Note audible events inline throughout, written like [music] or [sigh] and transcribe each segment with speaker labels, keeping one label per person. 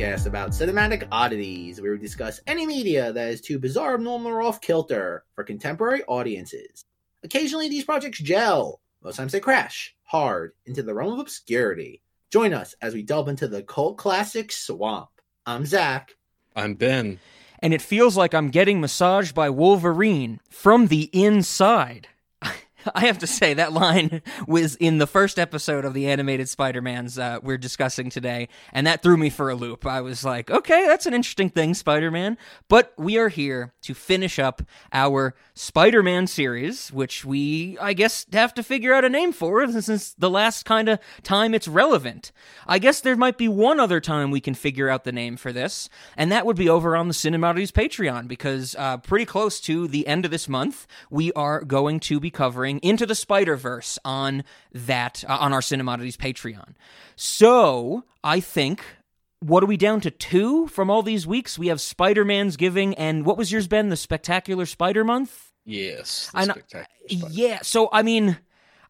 Speaker 1: podcast about cinematic oddities where we discuss any media that is too bizarre, abnormal, or off kilter for contemporary audiences. Occasionally, these projects gel. Most times, they crash hard into the realm of obscurity. Join us as we delve into the cult classic swamp. I'm Zach.
Speaker 2: I'm Ben.
Speaker 3: And it feels like I'm getting massaged by Wolverine from the inside. [laughs] I have to say that line was in the first episode of the animated Spider-Man's uh, we're discussing today, and that threw me for a loop. I was like, okay, that's an interesting thing, Spider-Man. But we are here to finish up our Spider-Man series, which we, I guess, have to figure out a name for [laughs] since the last kind of time it's relevant. I guess there might be one other time we can figure out the name for this, and that would be over on the Cinemodities Patreon, because uh, pretty close to the end of this month, we are going to be covering into the Spider Verse on that uh, on our Cinemodities Patreon. So I think. What are we down to two from all these weeks? We have Spider Man's Giving, and what was yours, Ben? The Spectacular Spider Month.
Speaker 2: Yes,
Speaker 3: I know. Yeah. So I mean,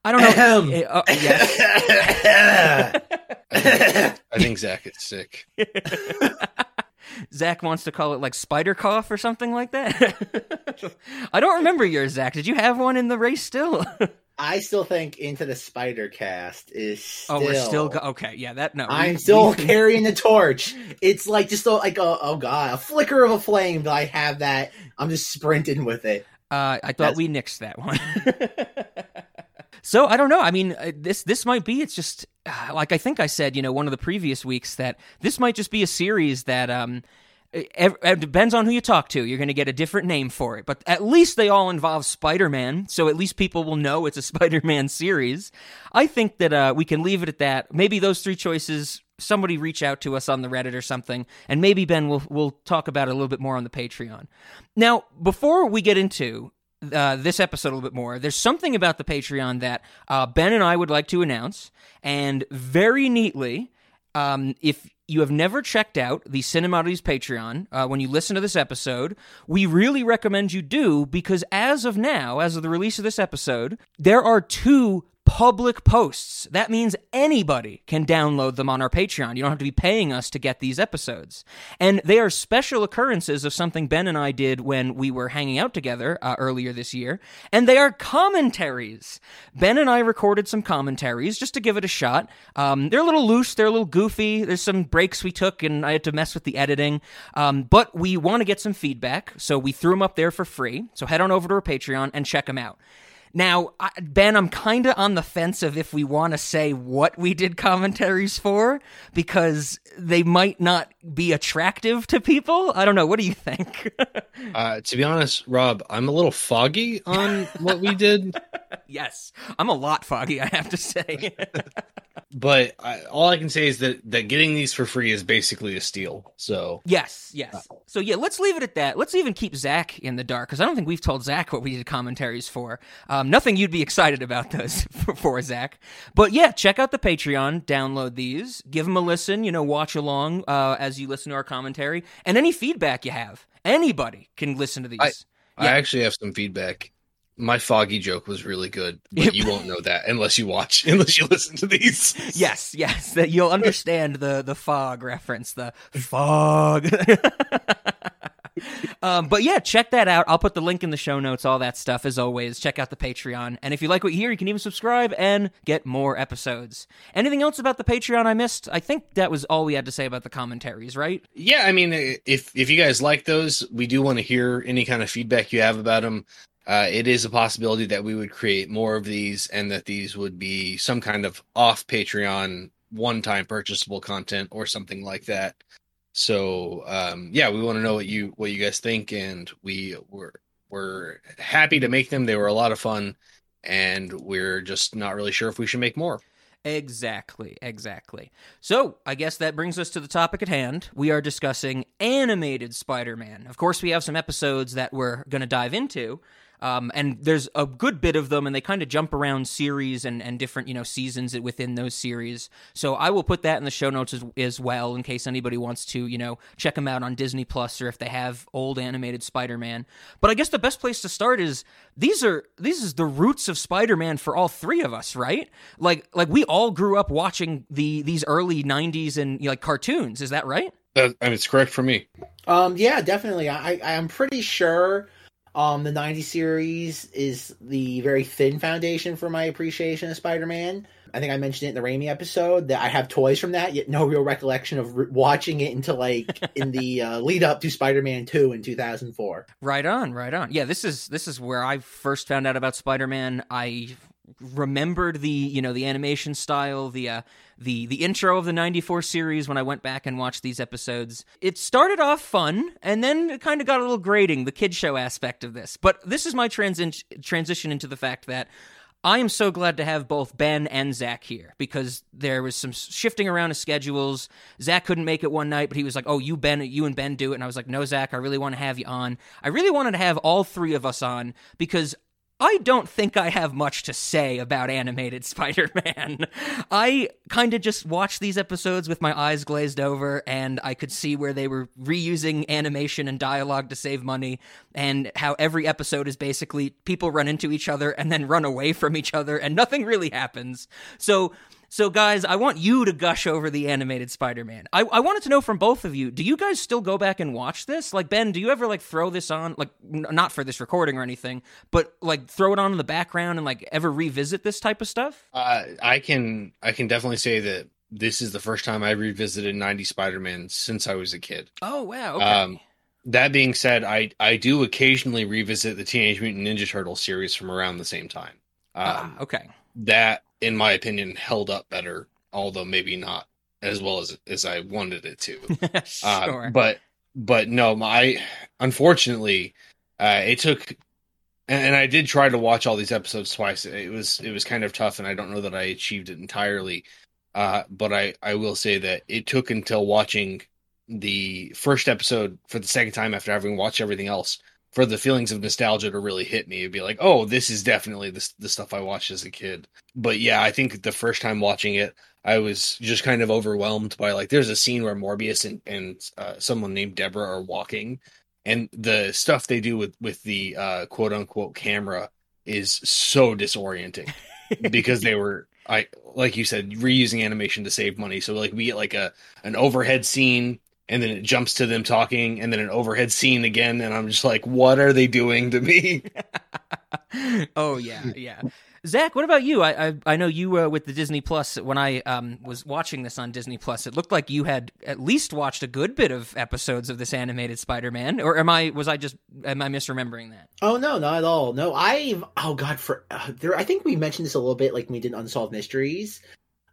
Speaker 3: I don't know. uh, uh,
Speaker 2: yes. [laughs] I, think, I think Zach is sick. [laughs]
Speaker 3: Zach wants to call it like spider cough or something like that. [laughs] I don't remember yours, Zach. Did you have one in the race still?
Speaker 1: I still think Into the Spider Cast is. Still,
Speaker 3: oh, we're still go- okay. Yeah, that no.
Speaker 1: I'm still carrying the torch. It's like just a, like a oh god, a flicker of a flame. But I have that. I'm just sprinting with it.
Speaker 3: Uh, I thought That's... we nixed that one. [laughs] so I don't know. I mean, uh, this this might be. It's just like I think I said, you know, one of the previous weeks that this might just be a series that um it, depends on who you talk to. You're going to get a different name for it, but at least they all involve Spider-Man, so at least people will know it's a [laughs] Spider-Man series. I think that uh, we can leave it at that. Maybe those three choices. Somebody reach out to us on the Reddit or something, and maybe Ben will will talk about it a little bit more on the Patreon. Now, before we get into uh, this episode a little bit more, there's something about the Patreon that uh, Ben and I would like to announce. And very neatly, um, if you have never checked out the Cinemodities Patreon, uh, when you listen to this episode, we really recommend you do because as of now, as of the release of this episode, there are two public posts. That means anybody can download them on our Patreon. You don't have to be paying us to get these episodes. And they are special occurrences of something Ben and I did when we were hanging out together uh, earlier this year. And they are commentaries. Ben and I recorded some commentaries just to give it a shot. Um, they're a little loose, they're a little goofy. There's some breaks we took, and I had to mess with the editing. Um, but we want to get some feedback, so we threw them up there for free. So head on over to our Patreon and check them out. Now, Ben, I'm kind of on the fence of if we want to say what we did commentaries for because they might not be attractive to people. I don't know. What do you think? [laughs]
Speaker 2: uh, to be honest, Rob, I'm a little foggy on what we did. [laughs]
Speaker 3: yes, I'm a lot foggy, I have to say. [laughs]
Speaker 2: but I, all I can say is that that getting these for free is basically a steal. So
Speaker 3: yes, yes. Uh, so yeah, let's leave it at that. Let's even keep Zach in the dark because I don't think we've told Zach what we did commentaries for. Um, nothing you'd be excited about those [laughs] for, for, Zach. But yeah, check out the Patreon, download these, give them a listen. You know, watch along uh, as you listen to our commentary, and any feedback you have. Anybody can listen to these.
Speaker 2: I, yeah. I actually have some feedback my foggy joke was really good, but you won't [laughs] know that unless you watch, [laughs] unless you listen to these.
Speaker 3: yes, yes, that you'll understand the the fog reference, the fog. [laughs] um, but yeah, check that out. I'll put the link in the show notes, all that stuff as always. Check out the Patreon. And if you like what you hear, you can even subscribe and get more episodes. Anything else about the Patreon I missed? I think that was all we had to say about the commentaries, right?
Speaker 2: Yeah, I mean, if if you guys like those, we do want to hear any kind of feedback you have about them uh, it is a possibility that we would create more of these and that these would be some kind of off Patreon one time purchasable content or something like that. So um, yeah, we want to know what you what you guys think, and we were we're happy to make them. They were a lot of fun, and we're just not really sure if we should make more.
Speaker 3: Exactly, exactly. So, I guess that brings us to the topic at hand. We are discussing animated Spider Man. Of course, we have some episodes that we're going to dive into, Um, and there's a good bit of them, and they kind of jump around series and, and different you know seasons within those series. So I will put that in the show notes as, as well in case anybody wants to you know check them out on Disney Plus or if they have old animated Spider-Man. But I guess the best place to start is these are these is the roots of Spider-Man for all three of us, right? Like like we all grew up watching the these early '90s and you know, like cartoons. Is that right?
Speaker 4: That, and it's correct for me.
Speaker 1: Um, yeah, definitely. I I'm pretty sure um the 90 series is the very thin foundation for my appreciation of Spider-Man. I think I mentioned it in the Raimi episode that I have toys from that, yet no real recollection of re- watching it until like in the [laughs] uh, lead up to Spider-Man 2 in 2004.
Speaker 3: Right on, right on. Yeah, this is this is where I first found out about Spider-Man. I remembered the you know the animation style the uh the the intro of the 94 series when i went back and watched these episodes it started off fun and then it kind of got a little grating the kid show aspect of this but this is my transi- transition into the fact that I am so glad to have both Ben and Zach here because there was some shifting around of schedules. Zach couldn't make it one night, but he was like, "Oh, you Ben, you and Ben do it," and I was like, "No, Zach, I really want to have you on. I really wanted to have all three of us on because I don't think I have much to say about animated [laughs] Spider Man. I kind of just watched these episodes with my eyes glazed over, and I could see where they were reusing animation and dialogue to save money, and how every episode is basically people run into each other and then run away from each other, and nothing really happens. So so, guys, I want you to gush over the animated Spider-Man. I, I wanted to know from both of you: Do you guys still go back and watch this? Like Ben, do you ever like throw this on, like n- not for this recording or anything, but like throw it on in the background and like ever revisit this type of stuff?
Speaker 4: Uh, I can I can definitely say that this is the first time I revisited 90 Spider-Man since I was a kid.
Speaker 3: Oh wow! Okay.
Speaker 4: Um, that being said, I I do occasionally revisit the Teenage Mutant Ninja Turtles series from around the same time. Um,
Speaker 3: Ah, okay.
Speaker 4: That, in my opinion, held up better, although maybe not as well as as I wanted it to. [laughs] Uh, but but no, my unfortunately, uh, it took, and, and I did try to watch all these episodes twice. It was it was kind of tough, and I don't know that I achieved it entirely. Uh, but I I will say that it took until watching the first episode for the second time after having watched everything else for the feelings of nostalgia to really hit me. It'd be like, oh, this is definitely the the stuff I watched as a kid. But yeah, I think the first time watching it, I was just kind of overwhelmed by like there's a scene where Morbius and and uh, someone named Deborah are walking, and the stuff they do with with the uh, quote unquote camera is so disorienting [laughs] because they were I like you said reusing animation to save money. So like we get like a an overhead scene and then it jumps to them talking and then an overhead scene again and I'm just like what are they doing to me? [laughs]
Speaker 3: oh yeah, yeah. Zach, what about you? I I, I know you uh, with the Disney Plus. When I um, was watching this on Disney Plus, it looked like you had at least watched a good bit of episodes of this animated Spider-Man. Or am I was I just am I misremembering that?
Speaker 1: Oh no, not at all. No, I've oh god, for uh, there. I think we mentioned this a little bit, like when we did unsolved mysteries.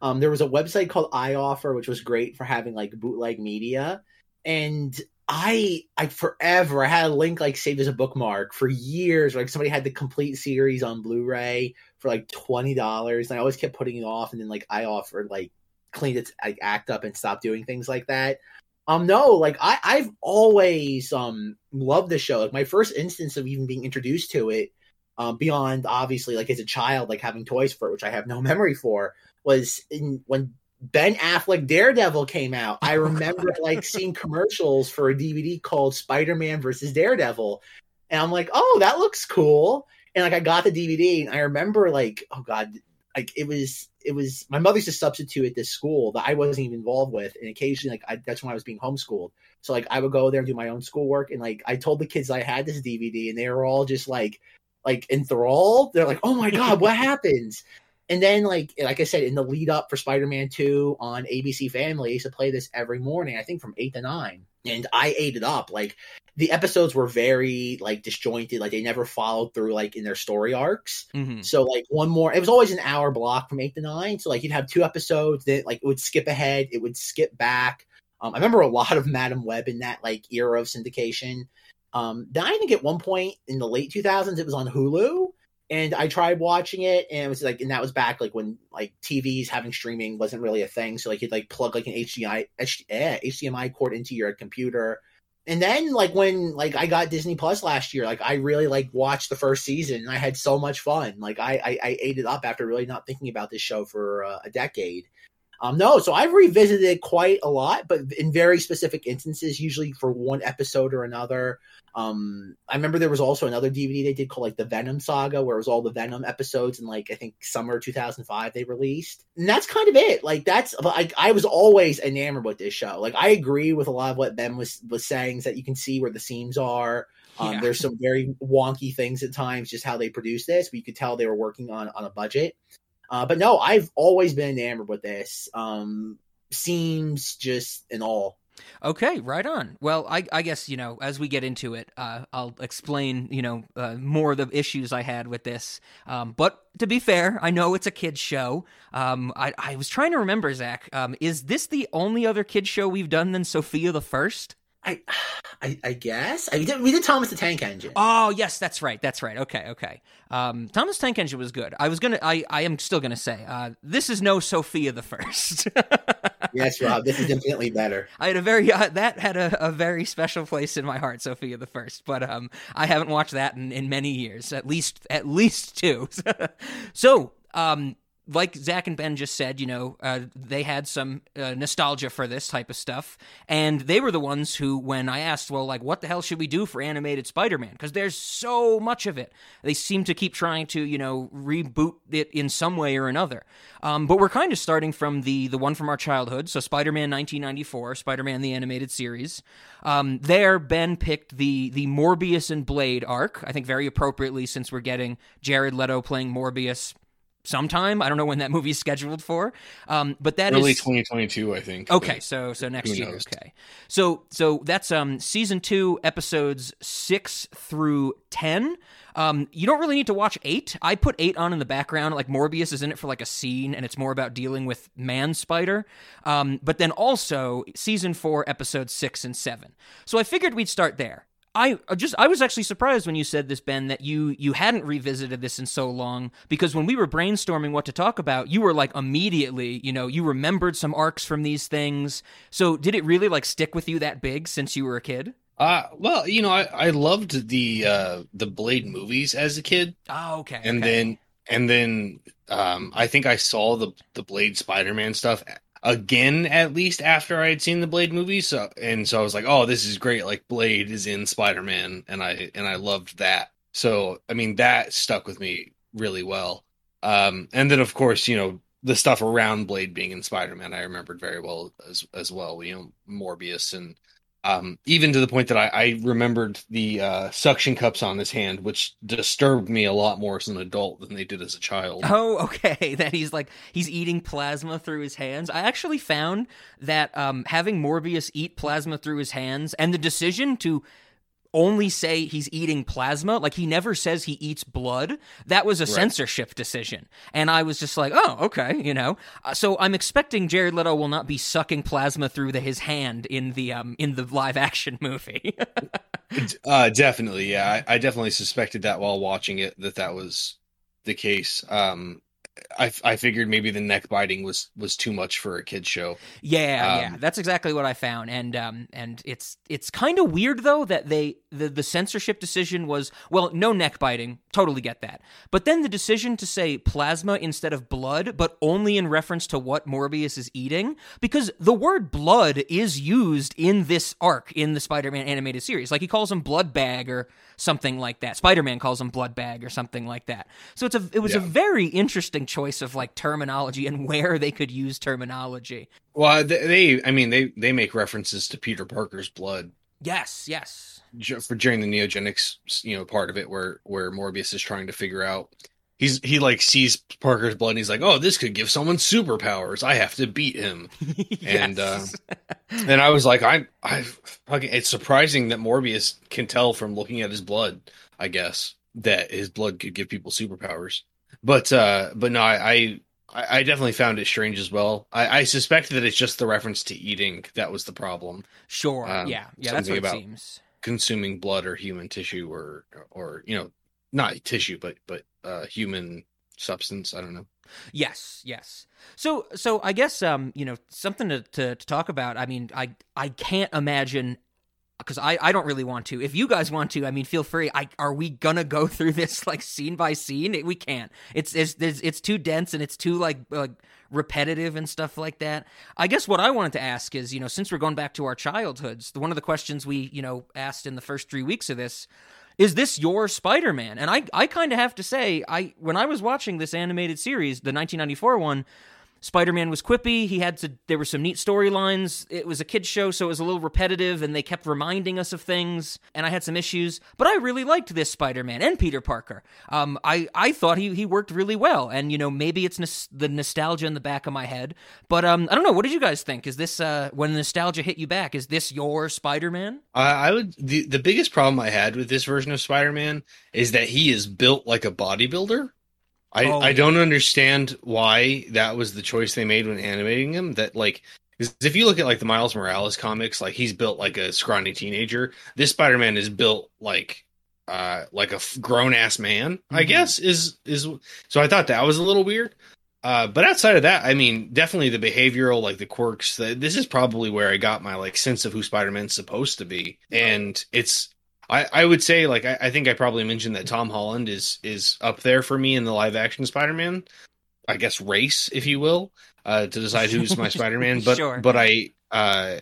Speaker 1: Um, there was a website called iOffer, which was great for having like bootleg media, and I I forever I had a link like saved as a bookmark for years. Like somebody had the complete series on Blu-ray for like twenty dollars, and I always kept putting it off. And then like iOffer like cleaned its like act up and stopped doing things like that. Um, no, like I I've always um loved the show. Like my first instance of even being introduced to it, um, beyond obviously like as a child like having toys for it, which I have no [laughs] memory for, was in when Ben Affleck Daredevil came out. I remember [laughs] like seeing commercials for a DVD called Spider-Man versus Daredevil. And I'm like, oh, that looks cool. And like I got the DVD and I remember like, oh God, like it was it was my mother used to substitute at this school that I wasn't even involved with. And occasionally like I, that's when I was being homeschooled. So like I would go there and do my own schoolwork and like I told the kids I had this DVD and they were all just like like enthralled. They're like, oh my God, what [laughs] happens? And then, like like I said, in the lead up for Spider Man Two on ABC Family, I used to play this every morning. I think from eight to nine, and I ate it up. Like the episodes were very like disjointed. Like they never followed through like in their story arcs.
Speaker 3: Mm-hmm.
Speaker 1: So like one more, it was always an hour block from eight to nine. So like you'd have two episodes, then like it would skip ahead, it would skip back. Um, I remember a lot of [laughs] Madame Web in that like era of syndication. Um, then I think at one point in the late 2000s, it was on Hulu and I tried watching it, and it was like, and that was back like when like TVs having streaming wasn't really a thing. So like you'd like plug like an HDMI HDMI cord into your computer, and then like when like I got Disney Plus last year, like I really like watched the first season and I had so much fun. Like I I, I ate it up after really not thinking about this show for uh, a decade. Um, no, so I've revisited it quite a lot, but in very specific instances, usually for one episode or another. Um, I remember there was also another DVD they did called like the Venom Saga, where it was all the Venom episodes, and like I think summer 2005 they released, and that's kind of it. Like that's like I was always enamored with this show. Like I agree with a lot of what Ben was was saying, is that you can see where the seams are. Um,
Speaker 3: Yeah.
Speaker 1: There's some very wonky things at times, just how they produce this, but you could tell they were working on on a budget. Uh, but no, I've always been enamored with this. Um, seems just and all.
Speaker 3: Okay, right on. Well, I, I guess you know as we get into it, uh, I'll explain you know uh, more of the issues I had with this. Um, but to be fair, I know it's a kids show. Um, I, I was trying to remember, Zach. Um, is this the only other kids show we've done than Sofia the First?
Speaker 1: I, I, I guess I did, we did Thomas the Tank Engine.
Speaker 3: Oh yes, that's right. That's right. Okay, okay. Um, Thomas Tank Engine was good. I was gonna. I, I am still gonna say uh, this is no Sofia the First. [laughs]
Speaker 1: yes, Rob, this is infinitely better.
Speaker 3: I had a very uh, that had a, a very special place in my heart, Sofia the First. But um, I haven't watched that in, in many years, at least at least two. [laughs] so um, like Zach and Ben just said, you know, uh, they had some uh, nostalgia for this type of stuff, and they were the ones who, when I asked, well, like, what the hell should we do for animated Spider-Man? Because there's so much of it. They seem to keep trying to, you know, reboot it in some way or another. Um, but we're kind of starting from the the one from our childhood, so Spider-Man 1994, Spider-Man the animated series. Um, there, Ben picked the the Morbius and Blade arc. I think very appropriately since we're getting Jared Leto playing Morbius sometime. I don't know when that movie's scheduled for. Um, but that is
Speaker 4: Early 2022, I think.
Speaker 3: Okay, so so next year.
Speaker 4: knows?
Speaker 3: Okay, so so that's um season two, episodes six through ten. Um, you don't really need to watch eight. I put eight on in the background. Like Morbius is in it for like a scene, and it's more about dealing with Man Spider. Um, but then also season four, episodes six and seven. So I figured we'd start there. I uh, just I was actually surprised when you said this, Ben, that you you hadn't revisited this in so long because when we were brainstorming what to talk about, you were like immediately, you know, you remembered some arcs from these things. So did it really like stick with you that big since you were a kid?
Speaker 4: Uh, well, you know, I, I loved the uh, the Blade movies as a kid,
Speaker 3: Oh, okay.
Speaker 4: and
Speaker 3: okay.
Speaker 4: then and then um, I think I saw the the Blade Spider Man stuff again at least after I had seen the Blade movies. So and so I was like, oh, this is great. Like Blade is in Spider Man, and I and I loved that. So I mean, that stuck with me really well. Um, and then of course, you know, the stuff around Blade being in Spider Man, I remembered very well as as well. You know, Morbius and um, even to the point that I, I remembered the uh, suction cups on his hand, which disturbed me a lot more as an adult than they did as a child.
Speaker 3: Oh, [laughs] okay. That he's like he's eating plasma through his hands. I actually found that um, having Morbius eat plasma through his hands and the decision to only say he's eating plasma, like he never says he eats blood. That was a
Speaker 4: Right.
Speaker 3: censorship decision, and I was just like, oh, okay, you know. Uh, so I'm expecting Jared Leto will not be sucking plasma through the, his hand in the um in the live action [laughs] movie.
Speaker 4: Uh, definitely, yeah. I, I definitely suspected that while watching it that that was the case. Um, I I figured maybe the neck biting was was too much for a kids show.
Speaker 3: Yeah,
Speaker 4: Um,
Speaker 3: yeah, that's exactly what I found, and um, and it's it's kind of weird though that they the the censorship decision was well, no neck biting, totally get that, but then the decision to say plasma instead of blood, but only in reference to what Morbius is eating, because the word blood is used in this arc in the Spider-Man animated series, like he calls him blood bag or something like that. Spider-Man calls him blood bag or something like that. So it's a it was a very interesting choice of like terminology and [laughs] where they could use terminology.
Speaker 4: Well, they, they I mean, they they make references to Peter Parker's blood
Speaker 3: Yes, yes.
Speaker 4: for during the neogenics, you know, part of it where where Morbius is trying to figure out. He's he like sees Parker's blood and he's like, oh, this could give someone superpowers. I have to beat him. [laughs] And, uh, [laughs] And I was like, I, I, fucking, it's surprising that Morbius can tell from looking at his blood. I guess that his blood could give people superpowers. But, uh, but no, I, I, I definitely found it strange as well. I, I suspect that it's just the reference to eating that was the problem.
Speaker 3: sure.
Speaker 4: um,
Speaker 3: yeah, yeah. That's what
Speaker 4: something
Speaker 3: it
Speaker 4: about-
Speaker 3: seems.
Speaker 4: Consuming blood or human tissue or, or you know, not tissue, but but uh, human substance. I don't know.
Speaker 3: Yes, yes. So, so I guess um, you know, something to, to to talk about. I mean, I I can't imagine because I, I don't really want to. If you guys want to, I mean, feel free. I are we gonna go [laughs] through this like scene by scene? We can't. It's it's it's, too dense and it's too like like repetitive and stuff like that. I guess what I wanted to ask is, you know, since we're going back to our childhoods, one of the questions we you know asked in the first three weeks of this is this your Spider-Man? And I I kind of have to say, I when I was watching this animated series, the 1994 one. Spider-Man was quippy. He had to. There were some neat storylines. It was a kids show, so it was a little repetitive, and they kept reminding us of things. And I had some issues, but I really liked this Spider-Man and Peter Parker. Um, I I thought he he worked really well, and you know maybe it's nos- the nostalgia in the back of my head, but um I don't know. What did you guys think? Is this uh when nostalgia hit you back? Is this your Spider-Man?
Speaker 4: I, I would the the biggest problem I had with this version of Spider-Man is that he is built like a bodybuilder. I,
Speaker 3: Oh,
Speaker 4: I don't understand why that was the choice they made when animating him. That like, if you look at like the Miles Morales comics, like he's built like a scrawny teenager. This Spider-Man is built like uh like a grown ass man. I
Speaker 3: Mhm.
Speaker 4: guess is is so. I thought that was a little weird. Uh, but outside of that, I mean, definitely the behavioral, like the quirks. The, this is probably where I got my like sense of who Spider-Man's supposed to be, and it's. I, I would say like I, I think I probably mentioned that Tom Holland is is up there for me in the live action Spider-Man, I guess race if you will, uh, to decide who's my [laughs] Spider-Man. But
Speaker 3: Sure.
Speaker 4: but I uh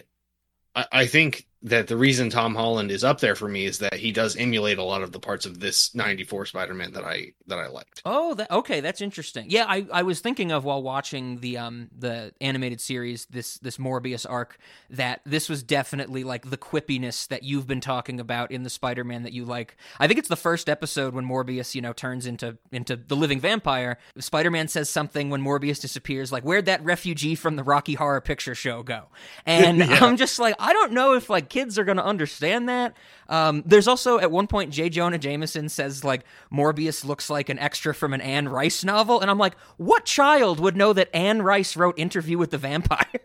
Speaker 4: I, I think that the reason Tom Holland is up there for me is that he does emulate a lot of the parts of this '94 Spider-Man that I that I liked.
Speaker 3: Oh, that, okay, that's interesting. Yeah, I, I was thinking of while watching the um the animated series this this Morbius arc that this was definitely like the quippiness that you've been talking about in the Spider-Man that you like. I think it's the first episode when Morbius, you know, turns into into the living vampire. Spider-Man says something when Morbius disappears like where'd that refugee from the Rocky Horror Picture Show go? [laughs] And
Speaker 4: Yeah.
Speaker 3: I'm just like I don't know if like kids are going to understand that. Um, there's also at one point J. Jonah Jameson says like Morbius looks like an extra from an Anne Rice novel, and I'm like, what child would know that Anne Rice wrote Interview with the Vampire? [laughs]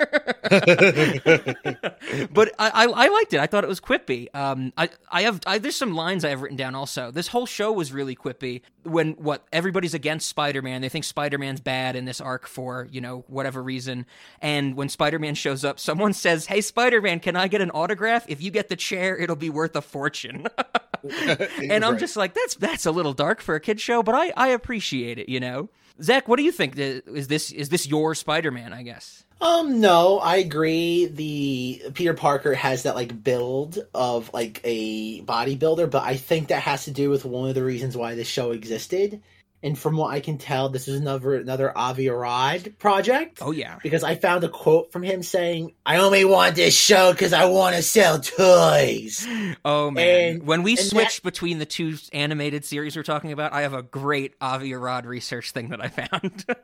Speaker 3: but I, I, I liked it. I thought it was quippy. Um, I, I have I, there's some lines I have written down also. This whole show was really quippy. When what everybody's against Spider-Man, they think Spider-Man's bad in this arc for you know whatever reason. And when Spider-Man shows up, someone says, "Hey, Spider-Man, can I get an autograph? If you get the chair, it'll be worth a fortune." [laughs] [laughs] and I'm
Speaker 4: Right.
Speaker 3: just like, that's that's a little dark for a kid show, but I I appreciate it. You know, Zach, what do you think? Is this is this your Spider-Man? I guess.
Speaker 1: Um, no, I agree. The Peter Parker has that like build of like a bodybuilder, but I think that has to do with one of the reasons why this show existed. And from what I can tell, this is another another Avi Arad project.
Speaker 3: Oh yeah.
Speaker 1: Because I found a quote from him saying, "I only want this show because I want to sell toys."
Speaker 3: Oh man!
Speaker 1: And-
Speaker 3: when we
Speaker 1: and
Speaker 3: switched between the two animated series we're talking about, I have a great Avi Arad research thing that I found. [laughs]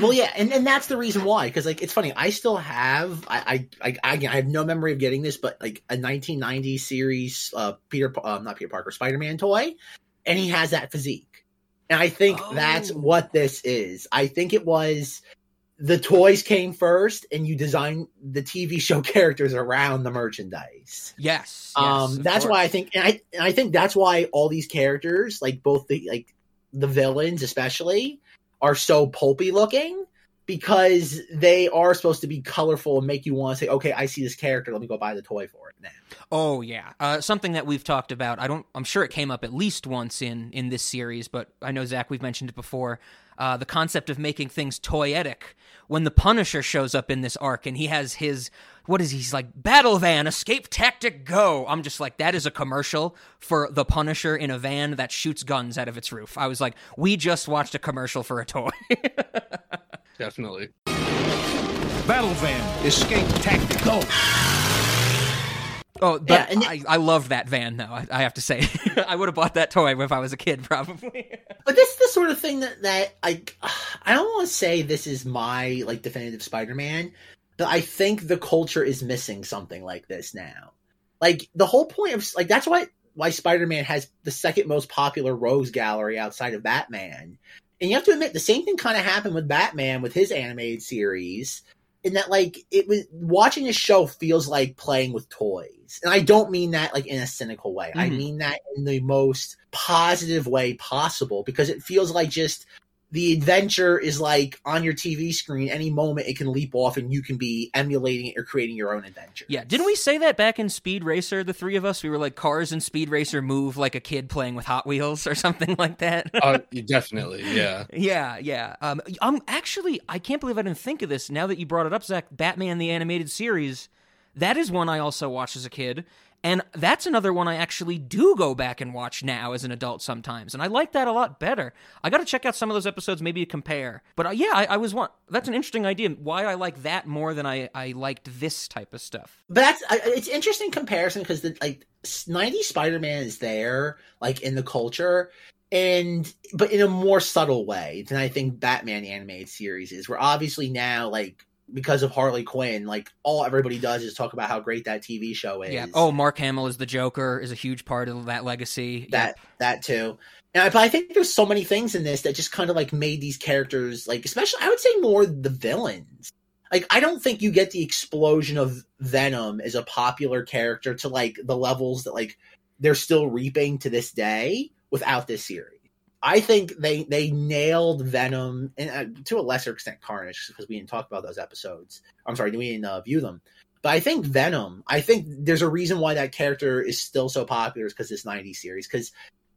Speaker 1: Well, yeah, and, and that's the reason why. Because like it's funny, I still have I I, I I have no memory of getting this, but like a 1990 series uh Peter uh, not Peter Parker Spider Man toy, and he has that physique, and I think that's
Speaker 3: Oh.
Speaker 1: what this is. I think it was the toys came first, and you design the TV [laughs] show characters around the merchandise.
Speaker 3: yes,
Speaker 1: um, that's
Speaker 3: course.
Speaker 1: why I think, and I and I think that's why all these characters, like both the like the villains especially, are so pulpy looking because they are supposed to be colorful and make you want to say, okay, I see this character, let me go buy the toy for now.
Speaker 3: Oh yeah, uh, something that we've talked about. I don't. I'm sure it came up at least once in in this series, but I know Zach. We've mentioned it before. Uh, the concept of making things toyetic. When the Punisher shows up in this arc and he has his what is he? he's like battle van escape tactic go. I'm just like that is a commercial for the Punisher in a van that shoots guns out of its roof. I was like, we just watched a commercial for a toy. [laughs]
Speaker 4: Definitely.
Speaker 5: Battle van, escape tactic, go.
Speaker 3: Oh, but
Speaker 1: Yeah,
Speaker 3: I, I love that van though. I, I have to say, [laughs] I would have bought that toy if I was a kid, [laughs] probably.
Speaker 1: But this is the sort of thing that that like I don't want to say this is my like definitive Spider-Man, but I think the culture is missing something like this now. Like the whole point of like that's why why Spider-Man has the second most popular rogues gallery outside of Batman. And you have to admit the same thing kind of happened with Batman with his animated series in that like it was watching this show feels like playing with toys. And I don't mean that like in a cynical way. I
Speaker 3: Mhm.
Speaker 1: mean that in the most positive way possible because it feels like just the adventure is like on your TV screen. Any moment it can leap off, and you can be emulating it or creating your own adventure.
Speaker 3: Yeah, didn't we say that back in Speed Racer? The three of us, we were like cars in Speed Racer move like a kid playing with Hot Wheels or something [laughs] like that.
Speaker 4: Uh, definitely, yeah.
Speaker 3: Yeah, yeah. Um, I'm actually, I can't believe I didn't think of this. Now that you brought it up, Zach, Batman the animated series, that is one I also watched as a kid, and that's another one I actually do go back and watch now as an adult sometimes, and I like that a lot better. I got to check out some of those episodes, maybe compare. But uh, yeah, I, I was one. That's an interesting idea. Why I like that more than I I liked this type of stuff.
Speaker 1: But that's I- it's interesting comparison because the like '90s Spider-Man is there, like in the culture, and but in a more subtle way than I think Batman animated series is. Where obviously now, like because of Harley Quinn, like all everybody does is talk about how great that TV show is.
Speaker 3: Yeah. Oh, Mark Hamill is the Joker is a huge part of that legacy.
Speaker 1: that
Speaker 3: Yep.
Speaker 1: that too. And I, but I think there's so many things in this that just kind of like made these characters like, especially I would say more the villains. Like I don't think you get the explosion of Venom as a popular character to like the levels that like they're still reaping to this day without this series. I think they they nailed Venom and uh, to a lesser extent Carnage because we didn't talk about those episodes. I'm sorry, we didn't uh, view them. But I think Venom. I think there's a reason why that character is still so popular is because this '90s series. Because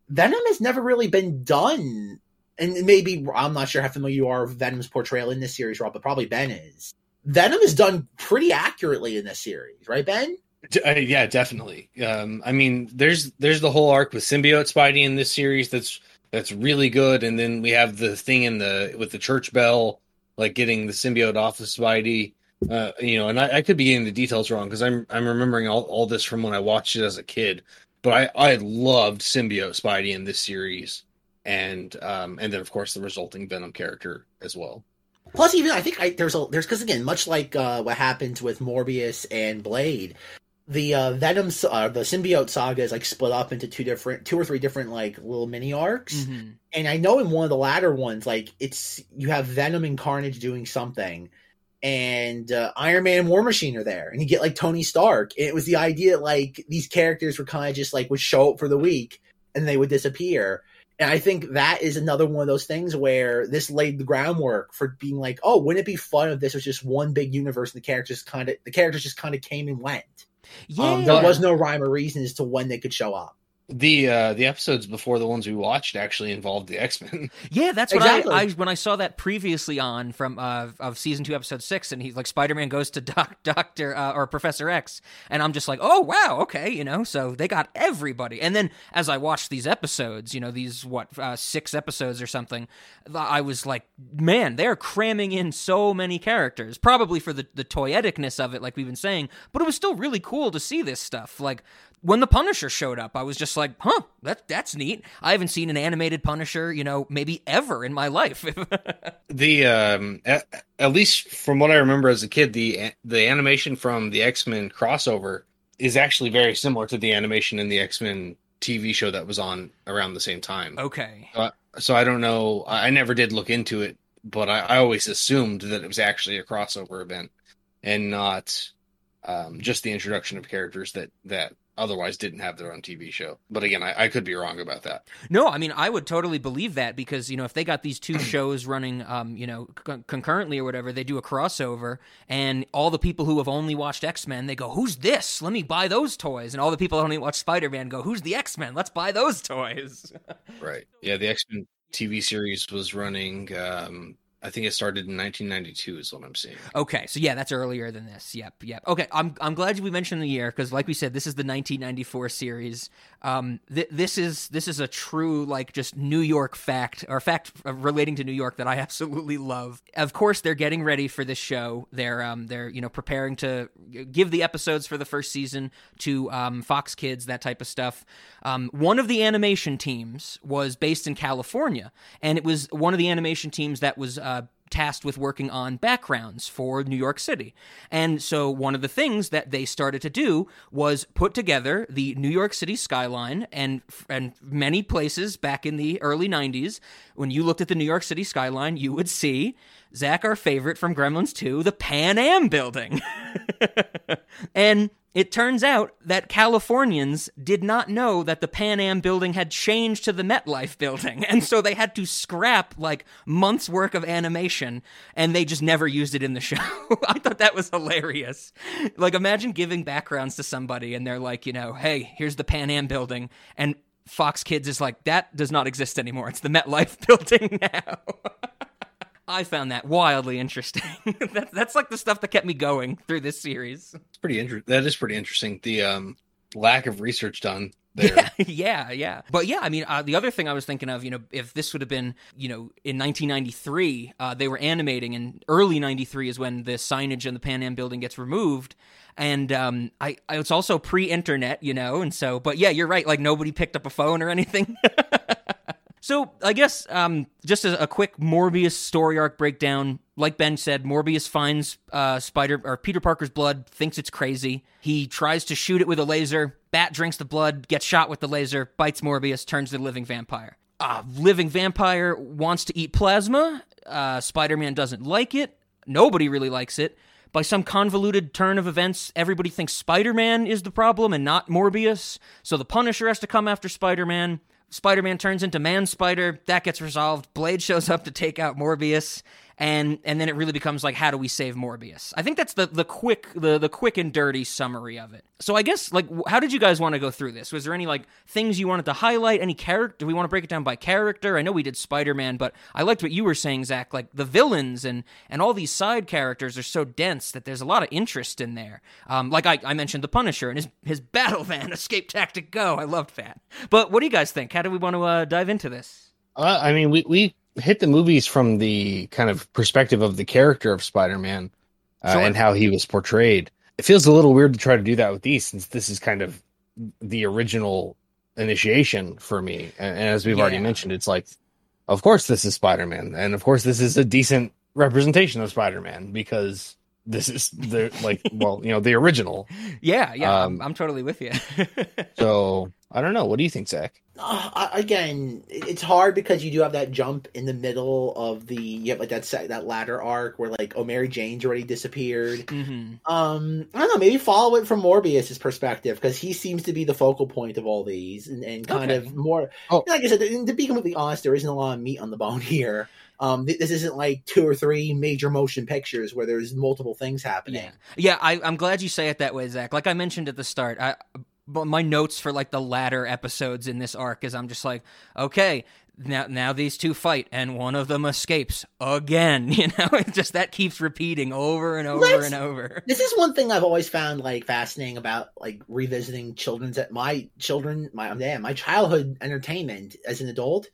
Speaker 1: Venom has never really been done, and maybe I'm not sure how familiar you are with Venom's portrayal in this series, Rob, but probably Ben is. Venom is done pretty accurately in this series, right, Ben?
Speaker 4: Uh, yeah, definitely. Um, I mean, there's there's the whole arc with symbiote Spidey in this series that's that's really good, and then we have the thing in the with the church bell, like getting the symbiote off of Spidey. Uh, you know, and I, I could be getting the details wrong because I'm I'm remembering all, all this from when I watched it as a kid. But I I loved symbiote Spidey in this series, and um and then of course the resulting Venom character as well.
Speaker 1: Plus, even I think I, there's a there's because again, much like uh, what happened with Morbius and Blade, the uh, Venom uh, the symbiote saga is like split up into two different, two or three different like little mini arcs.
Speaker 3: Mhm.
Speaker 1: And I know in one of the latter ones, like it's you have Venom and Carnage doing something, and uh, Iron Man and War Machine are there, and you get like Tony Stark. And it was the idea like these characters were kind of just like would show up for the week and they would disappear. And I think that is another one of those things where this laid the groundwork for being like, oh, wouldn't it be fun if this was just one big universe and the characters kind of the characters just kind of came and went.
Speaker 3: Yeah.
Speaker 1: Um, there was no rhyme or reason as to when they could show up.
Speaker 4: The uh the episodes before the ones we watched actually involved the X Men.
Speaker 3: Yeah, that's what
Speaker 1: Exactly.
Speaker 3: I, I when I saw that previously on from uh, of season two, episode six, and he's like Spider Man goes to Doc Doctor uh, or Professor X, and I'm just like, oh wow, okay, you know, so they got everybody. And then as I watched these episodes, you know, these what uh, six episodes or something, I was like, man, they're cramming in so many characters, probably for the the toyeticness of it, like we've been saying, but it was still really cool to see this stuff, like. When the Punisher showed up, I was just like, "Huh, that that's neat." I haven't seen an animated Punisher, you know, maybe ever in my life. [laughs]
Speaker 4: the um at, at least from what I remember as a kid, the the animation from the X Men crossover is actually very similar to the animation in the X Men TV show that was on around the same time.
Speaker 3: okay.
Speaker 4: So I don't know. I I never did look into it, but I, I always assumed that it was actually a crossover event and not um, just the introduction of characters that that otherwise didn't have their own TV show. But again, I, I could be wrong about that.
Speaker 3: No, I mean, I would totally believe that because, you know, if they got these two [clears throat] shows running, um, you know, con- concurrently or whatever, they do a crossover and all the people who have only watched X-Men, they go, who's this? Let me buy those toys. And all the people who only watch Spider-Man go, who's the X-Men? Let's buy those [laughs] toys.
Speaker 4: Right. Yeah, the X Men TV series was running. Um, I think it started in 1992, is what I'm seeing.
Speaker 3: Okay, so yeah, that's earlier than this. Yep, yep. Okay, I'm I'm glad we mentioned the year because, like we said, this is the 1994 series. Um, th- this is this is a true like just New York fact or fact uh, relating to New York that I [laughs] absolutely love. Of course, they're getting ready for this show. They're um they're you know preparing to give the episodes for the first season to um, Fox Kids, that type of stuff. Um, one of the animation teams was based in California, and it was one of the animation teams that was uh, tasked with working on backgrounds for New York City. And so one of the things that they started to do was put together the New York City skyline and and many places back in the early 90s when you looked at the New York City skyline you would see Zach our favorite from Gremlins 2 the Pan Am building. [laughs] and It turns out that Californians did not know that the Pan Am building had changed to the MetLife building, [laughs] and so they had to scrap like months' work of animation, and they just never used it in the [laughs] show. I thought that was hilarious. Like, imagine giving backgrounds to somebody, and they're like, you know, hey, here's the Pan Am building, and Fox Kids is like, that does not exist anymore. It's the MetLife [laughs] building now. I found that wildly interesting. [laughs] that, that's like the stuff that kept me going through this series.
Speaker 2: It's pretty interesting. That is pretty interesting. The um, lack of research done [laughs] there.
Speaker 3: Yeah, yeah, yeah. But yeah, I mean, uh, the other thing I was thinking of, you know, if this would have been, you know, in 1993, uh, they were animating, and early 93 is when the signage in the Pan Am building gets removed. And um, I, I, it's also pre-internet, you know, and so, but yeah, you're right. Like nobody picked up a phone or anything. [laughs] So I guess um, just a, a, quick Morbius story arc breakdown. Like Ben said, Morbius finds uh, Spider or Peter Parker's blood, thinks it's crazy. He tries to shoot it with a laser. Bat drinks the blood, gets shot with the laser, bites Morbius, turns a living vampire. Uh, living vampire wants to eat plasma. Uh, Spider Man doesn't like it. Nobody really likes it. By some convoluted turn of events, everybody thinks Spider Man is the problem and not Morbius. So the Punisher has to come after Spider Man. Spider Man turns into Man Spider. That gets resolved. Blade shows up to take out Morbius and and then it really becomes like how do we save Morbius? I think that's the the quick the the quick and dirty summary of it. So I guess like how did you guys want to go through this? Was there any like things you wanted to highlight? Any character? Do we want to break it down by character? I know we did Spider Man, but I liked what you were saying, Zach. Like the villains and and all these side characters are so dense that there's a lot of interest in there. Um, like I, I mentioned the Punisher and his his battle van [laughs] escape tactic go. I loved that. But what do you guys think? How do we want to uh, dive into this?
Speaker 2: Uh, I mean, we we hit the movies from the kind of perspective of the character of Spider-Man uh, sure. and how he was portrayed. It feels a little weird to try to do that with these since this is kind of the original initiation for me. And, and as we've yeah. already mentioned, it's like, of course this is Spider-Man, and of course this is a decent representation of Spider-Man because this is the like well you know the original. [laughs]
Speaker 3: Yeah yeah um, I'm, I'm, totally with you. [laughs]
Speaker 2: so i don't know. What do you think zach?
Speaker 1: Uh, again it's hard because you do have that jump in the middle of the you have like that set, that ladder arc where like oh mary jane's already disappeared. Mm-hmm. um i don't know. Maybe follow it from morbius's perspective because he seems to be the focal point of all these and, and kind okay. of more oh. like i said to be completely honest there isn't a lot of meat on the bone [laughs] here um, this isn't like two or three major motion pictures where there's multiple things happening.
Speaker 3: Yeah, yeah I, am glad you say it that way, Zach. Like I mentioned at the start, I, my notes for like the latter episodes in this arc is I'm just like, okay, now now these two fight and one of them escapes again [laughs] you know it just that keeps repeating over and over Let's, and over
Speaker 1: this is one thing i've always found like fascinating about like revisiting children's at my children my yeah, my childhood entertainment as an adult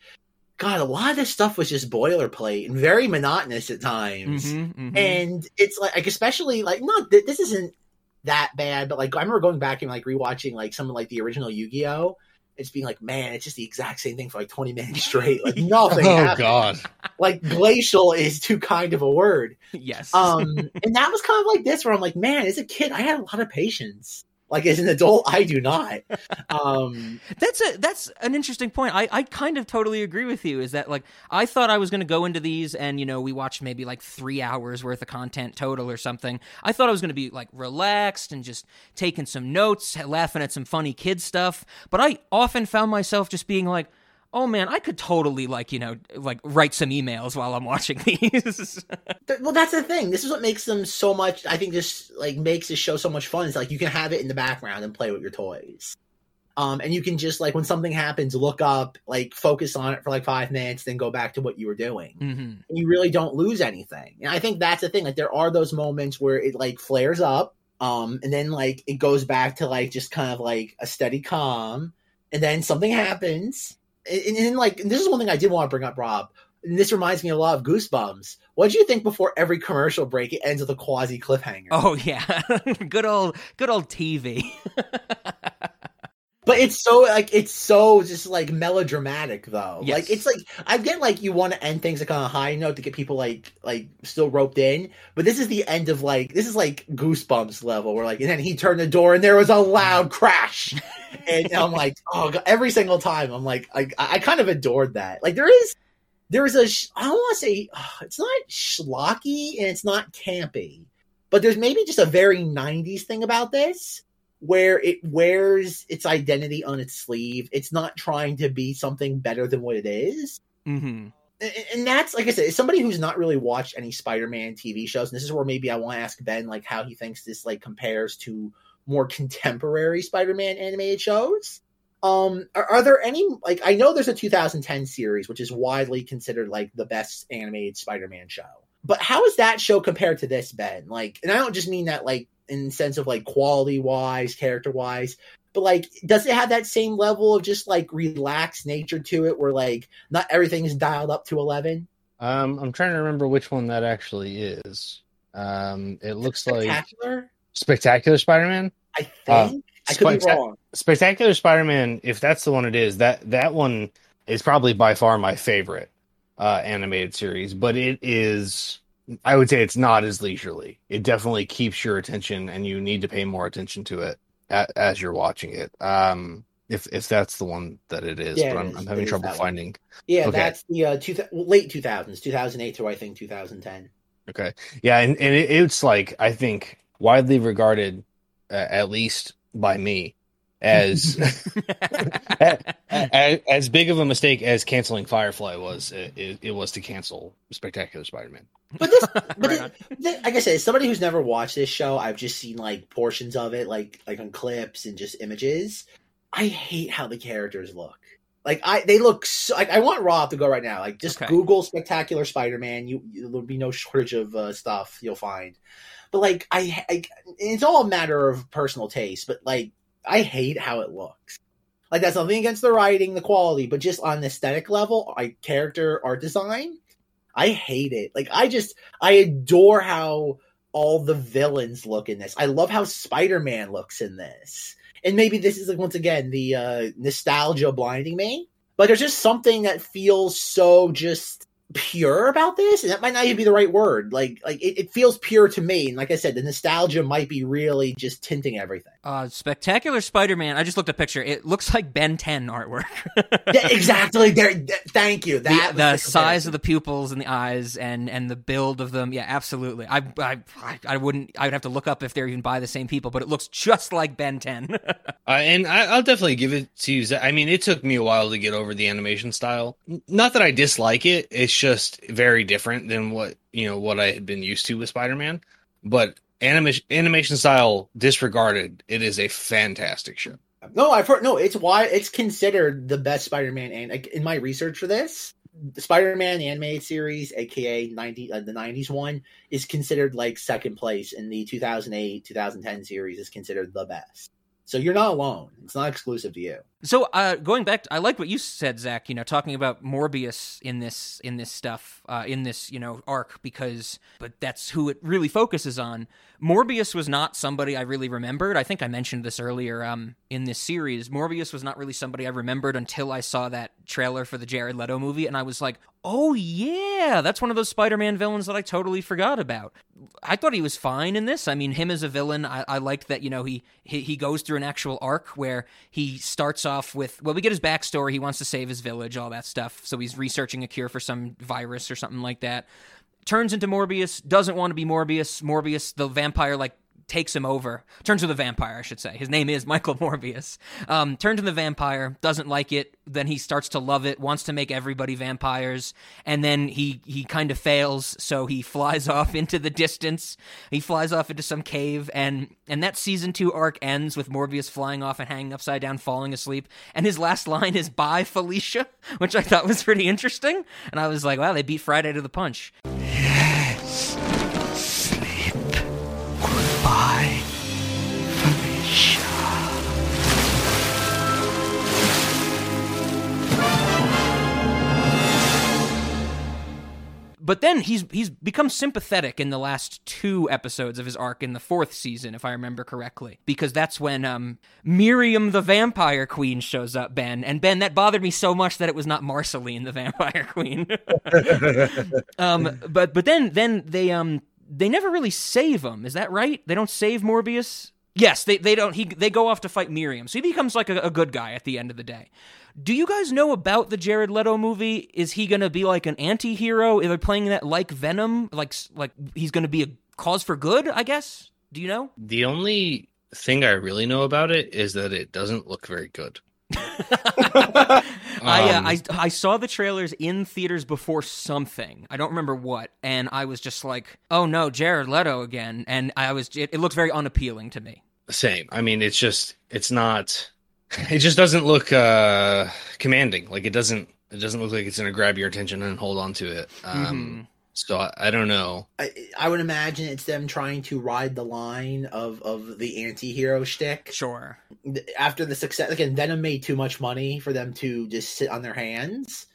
Speaker 1: God, a lot of this stuff was just boilerplate and very monotonous at times. Mm-hmm, mm-hmm. And it's like, like, especially like, not this isn't that bad, but like, I remember going back and like rewatching like some of like the original Yu Gi Oh! It's being like, man, it's just the exact same thing for like 20 minutes straight. Like, [laughs] nothing. oh, happened. God. Like, glacial is too kind of a word.
Speaker 3: Yes.
Speaker 1: Um, and that was kind of like this, where I'm like, man, as a kid, I had a lot of patience. Like as an adult, I do not. Um, [laughs]
Speaker 3: that's a that's an interesting point. I I kind of totally agree with you. Is that like I thought I was going to go into these and you know we watched maybe like three hours worth of content total or something. I thought I was going to be like relaxed and just taking some notes, laughing at some funny kid stuff. But I often found myself just being like oh man, I could totally like you know like write some emails while I'm watching [laughs] these.
Speaker 1: well, that's the thing. This is what makes them so much. I think this like makes this show so much fun. It's like you can have it in the background and play with your toys. Um, and you can just like when something happens, look up, like focus on it for like five minutes, then go back to what you were doing. Mm-hmm. you really don't lose anything. And I think that's the thing. Like there are those moments where it like flares up, um, and then like it goes back to like just kind of like a steady calm, and then something happens, and, and like and this is one thing I did want to bring up, Rob. And this reminds me a lot of Goosebumps. What do you think before every commercial break it ends with a quasi cliffhanger?
Speaker 3: Oh yeah, [laughs] good old good old TV. [laughs]
Speaker 1: but it's so like it's so just like melodramatic though. Yes. Like it's like I get like you want to end things like on a high note to get people like like still roped in, but this is the end of like this is like Goosebumps level where like and then he turned the door and there was a loud crash and I'm [laughs] like, oh, God, every single time I'm like, I, I kind of adored that. Like there is, there is a, I don't want to say, it's not schlocky and it's not campy, but there's maybe just a very '90s thing about this where it wears its identity on its sleeve. It's not trying to be something better than what it is.
Speaker 3: Mm-hmm.
Speaker 1: And- And that's like I said, somebody who's not really watched any Spider-Man TV shows, and this is where maybe I want to ask Ben like how he thinks this like compares to more contemporary Spider-Man animated shows. Um, are, are there any like I know there's a 2010 series which is widely considered like the best animated Spider-Man show, but how is that show compared to this, Ben? Like, and I don't just mean that like in the sense of like quality wise, character wise, but like, does it have that same level of just like relaxed nature to it, where like not everything is dialed up to 11?
Speaker 4: Um, I'm trying to remember which one that actually is. Um, it looks like
Speaker 1: Spectacular,
Speaker 4: Spectacular Spider-Man.
Speaker 1: I
Speaker 4: Uh,
Speaker 1: think. I could be wrong.
Speaker 4: Spectacular Spider-Man, if that's the one it is, that that one is probably by far my favorite uh, animated series. But it is, I would say, it's not as leisurely. It definitely keeps your attention, and you need to pay more attention to it a, as you're watching it. Um, if if that's the one that it is,
Speaker 1: Yeah,
Speaker 4: but I'm,
Speaker 1: is.
Speaker 4: I'm having
Speaker 1: is
Speaker 4: trouble
Speaker 1: that one.
Speaker 4: finding.
Speaker 1: Yeah,
Speaker 4: Okay.
Speaker 1: that's the uh, two, late 2000s, 2008 to I think 2010.
Speaker 4: Okay, yeah, and and it, it's like I think widely regarded, uh, at least by me, as [laughs] as, as big of a mistake as canceling Firefly was, it, it, it was to cancel Spectacular Spider-Man.
Speaker 1: But this, [laughs] but
Speaker 3: Right
Speaker 1: it-
Speaker 3: on.
Speaker 1: th- like I said, as somebody who's never watched this show, I've just seen like portions of it, like like on clips and just images. I hate how the characters look. Like I, they look so. Like I want Rob to go right now. Like just
Speaker 3: Okay.
Speaker 1: Google "spectacular Spider-Man." You, you there'll be no shortage of uh, stuff you'll find. But like I, I, it's all a matter of personal taste. But like I hate how it looks. Like that's nothing against the writing, the quality, but just on aesthetic level, like character art design, I hate it. Like I just I adore how all the villains look in this. I love how Spider-Man looks in this. And maybe this is like once again the uh nostalgia blinding me. But there's just something that feels so just pure about this, and that might not even be the right word. Like like it, it feels pure to me. And like I said, the nostalgia might be really just tinting everything.
Speaker 3: Uh, Spectacular Spider-Man. I just looked at a picture. It looks like Ben 10 artwork.
Speaker 1: Yeah, exactly. There. th- thank you.
Speaker 3: the,
Speaker 1: That
Speaker 3: the size of the pupils and the eyes and and the build of them yeah absolutely I, I i i wouldn't i would have to look up if they're even by the same people but it looks just like ben 10 [laughs]
Speaker 4: Uh, and I, I'll definitely give it to you. I mean, it took me a while to get over the animation style. Not that I dislike it; it's just very different than what you know what I had been used to with Spider-Man. But animation animation style disregarded, it is a fantastic show.
Speaker 1: No, I've heard. No, it's why it's considered the best Spider-Man. And like, in my research for this, the Spider-Man animated series, aka ninety uh, the '90s one, is considered like second place, and the 2008 2010 series is considered the best. So you're not alone. It's not exclusive to you.
Speaker 3: So uh going back i like what you said zach you know talking about morbius in this in this stuff uh in this you know arc because but that's who it really focuses on morbius was not somebody i really remembered i think i mentioned this earlier um in this series morbius was not really somebody i remembered until i saw that trailer for the jared leto movie and i was like oh yeah that's one of those spider-man villains that i totally forgot about I thought he was fine in this. I mean, him as a villain, I, I that. You know, he, he he goes through an actual arc where he starts off with well, we get his backstory. He wants to save his village, all that stuff. So he's researching a cure for some virus or something like that. Turns into Morbius. Doesn't want to be Morbius. Morbius, the vampire, like takes him over. Turns into the vampire, I should say. His name is Michael Morbius. Um, turns into the vampire. Doesn't like it. Then he starts to love it. Wants to make everybody vampires. And then he he kind of fails. So he flies [laughs] off into the distance. He flies off into some cave. And and that season two arc ends with Morbius flying off and hanging upside down, falling asleep. And his last line is "Bye, Felicia," [laughs] which I thought was pretty interesting. And I was like, wow, they beat Friday to the punch. But then he's he's become sympathetic in the last two episodes of his arc in the fourth season, if I remember correctly, because that's when um, Miriam the Vampire Queen shows up. Ben and Ben, that bothered me so much that it was not Marceline the Vampire Queen. [laughs] um, but but then then they um they never really save him. Is that right? They don't save Morbius. Yes, they, they don't. He they go off to fight Miriam, so he becomes like a, a good guy at the end of the day. Do you guys know about the Jared Leto movie? Is he gonna be like an anti-hero? Are they playing that like Venom? Like like he's gonna be a cause for good? I guess. Do you know?
Speaker 4: The only
Speaker 2: thing I really know about it is that it doesn't look very good. [laughs]
Speaker 3: I, uh,
Speaker 2: Um,
Speaker 3: I I saw the trailers in theaters before something. I don't remember what, and I was just like, "Oh no, Jared Leto again!" And I was it, it looked very unappealing to me.
Speaker 2: Same. I mean, it's just it's not. It just doesn't look uh commanding. Like it doesn't. It doesn't look like it's gonna grab your attention and hold on to it. Um, So I, I don't know.
Speaker 1: I, I would imagine it's them trying to ride the line of, of the anti-hero shtick.
Speaker 3: Sure.
Speaker 1: After the success, again, Venom made too much money for them to just sit on their hands.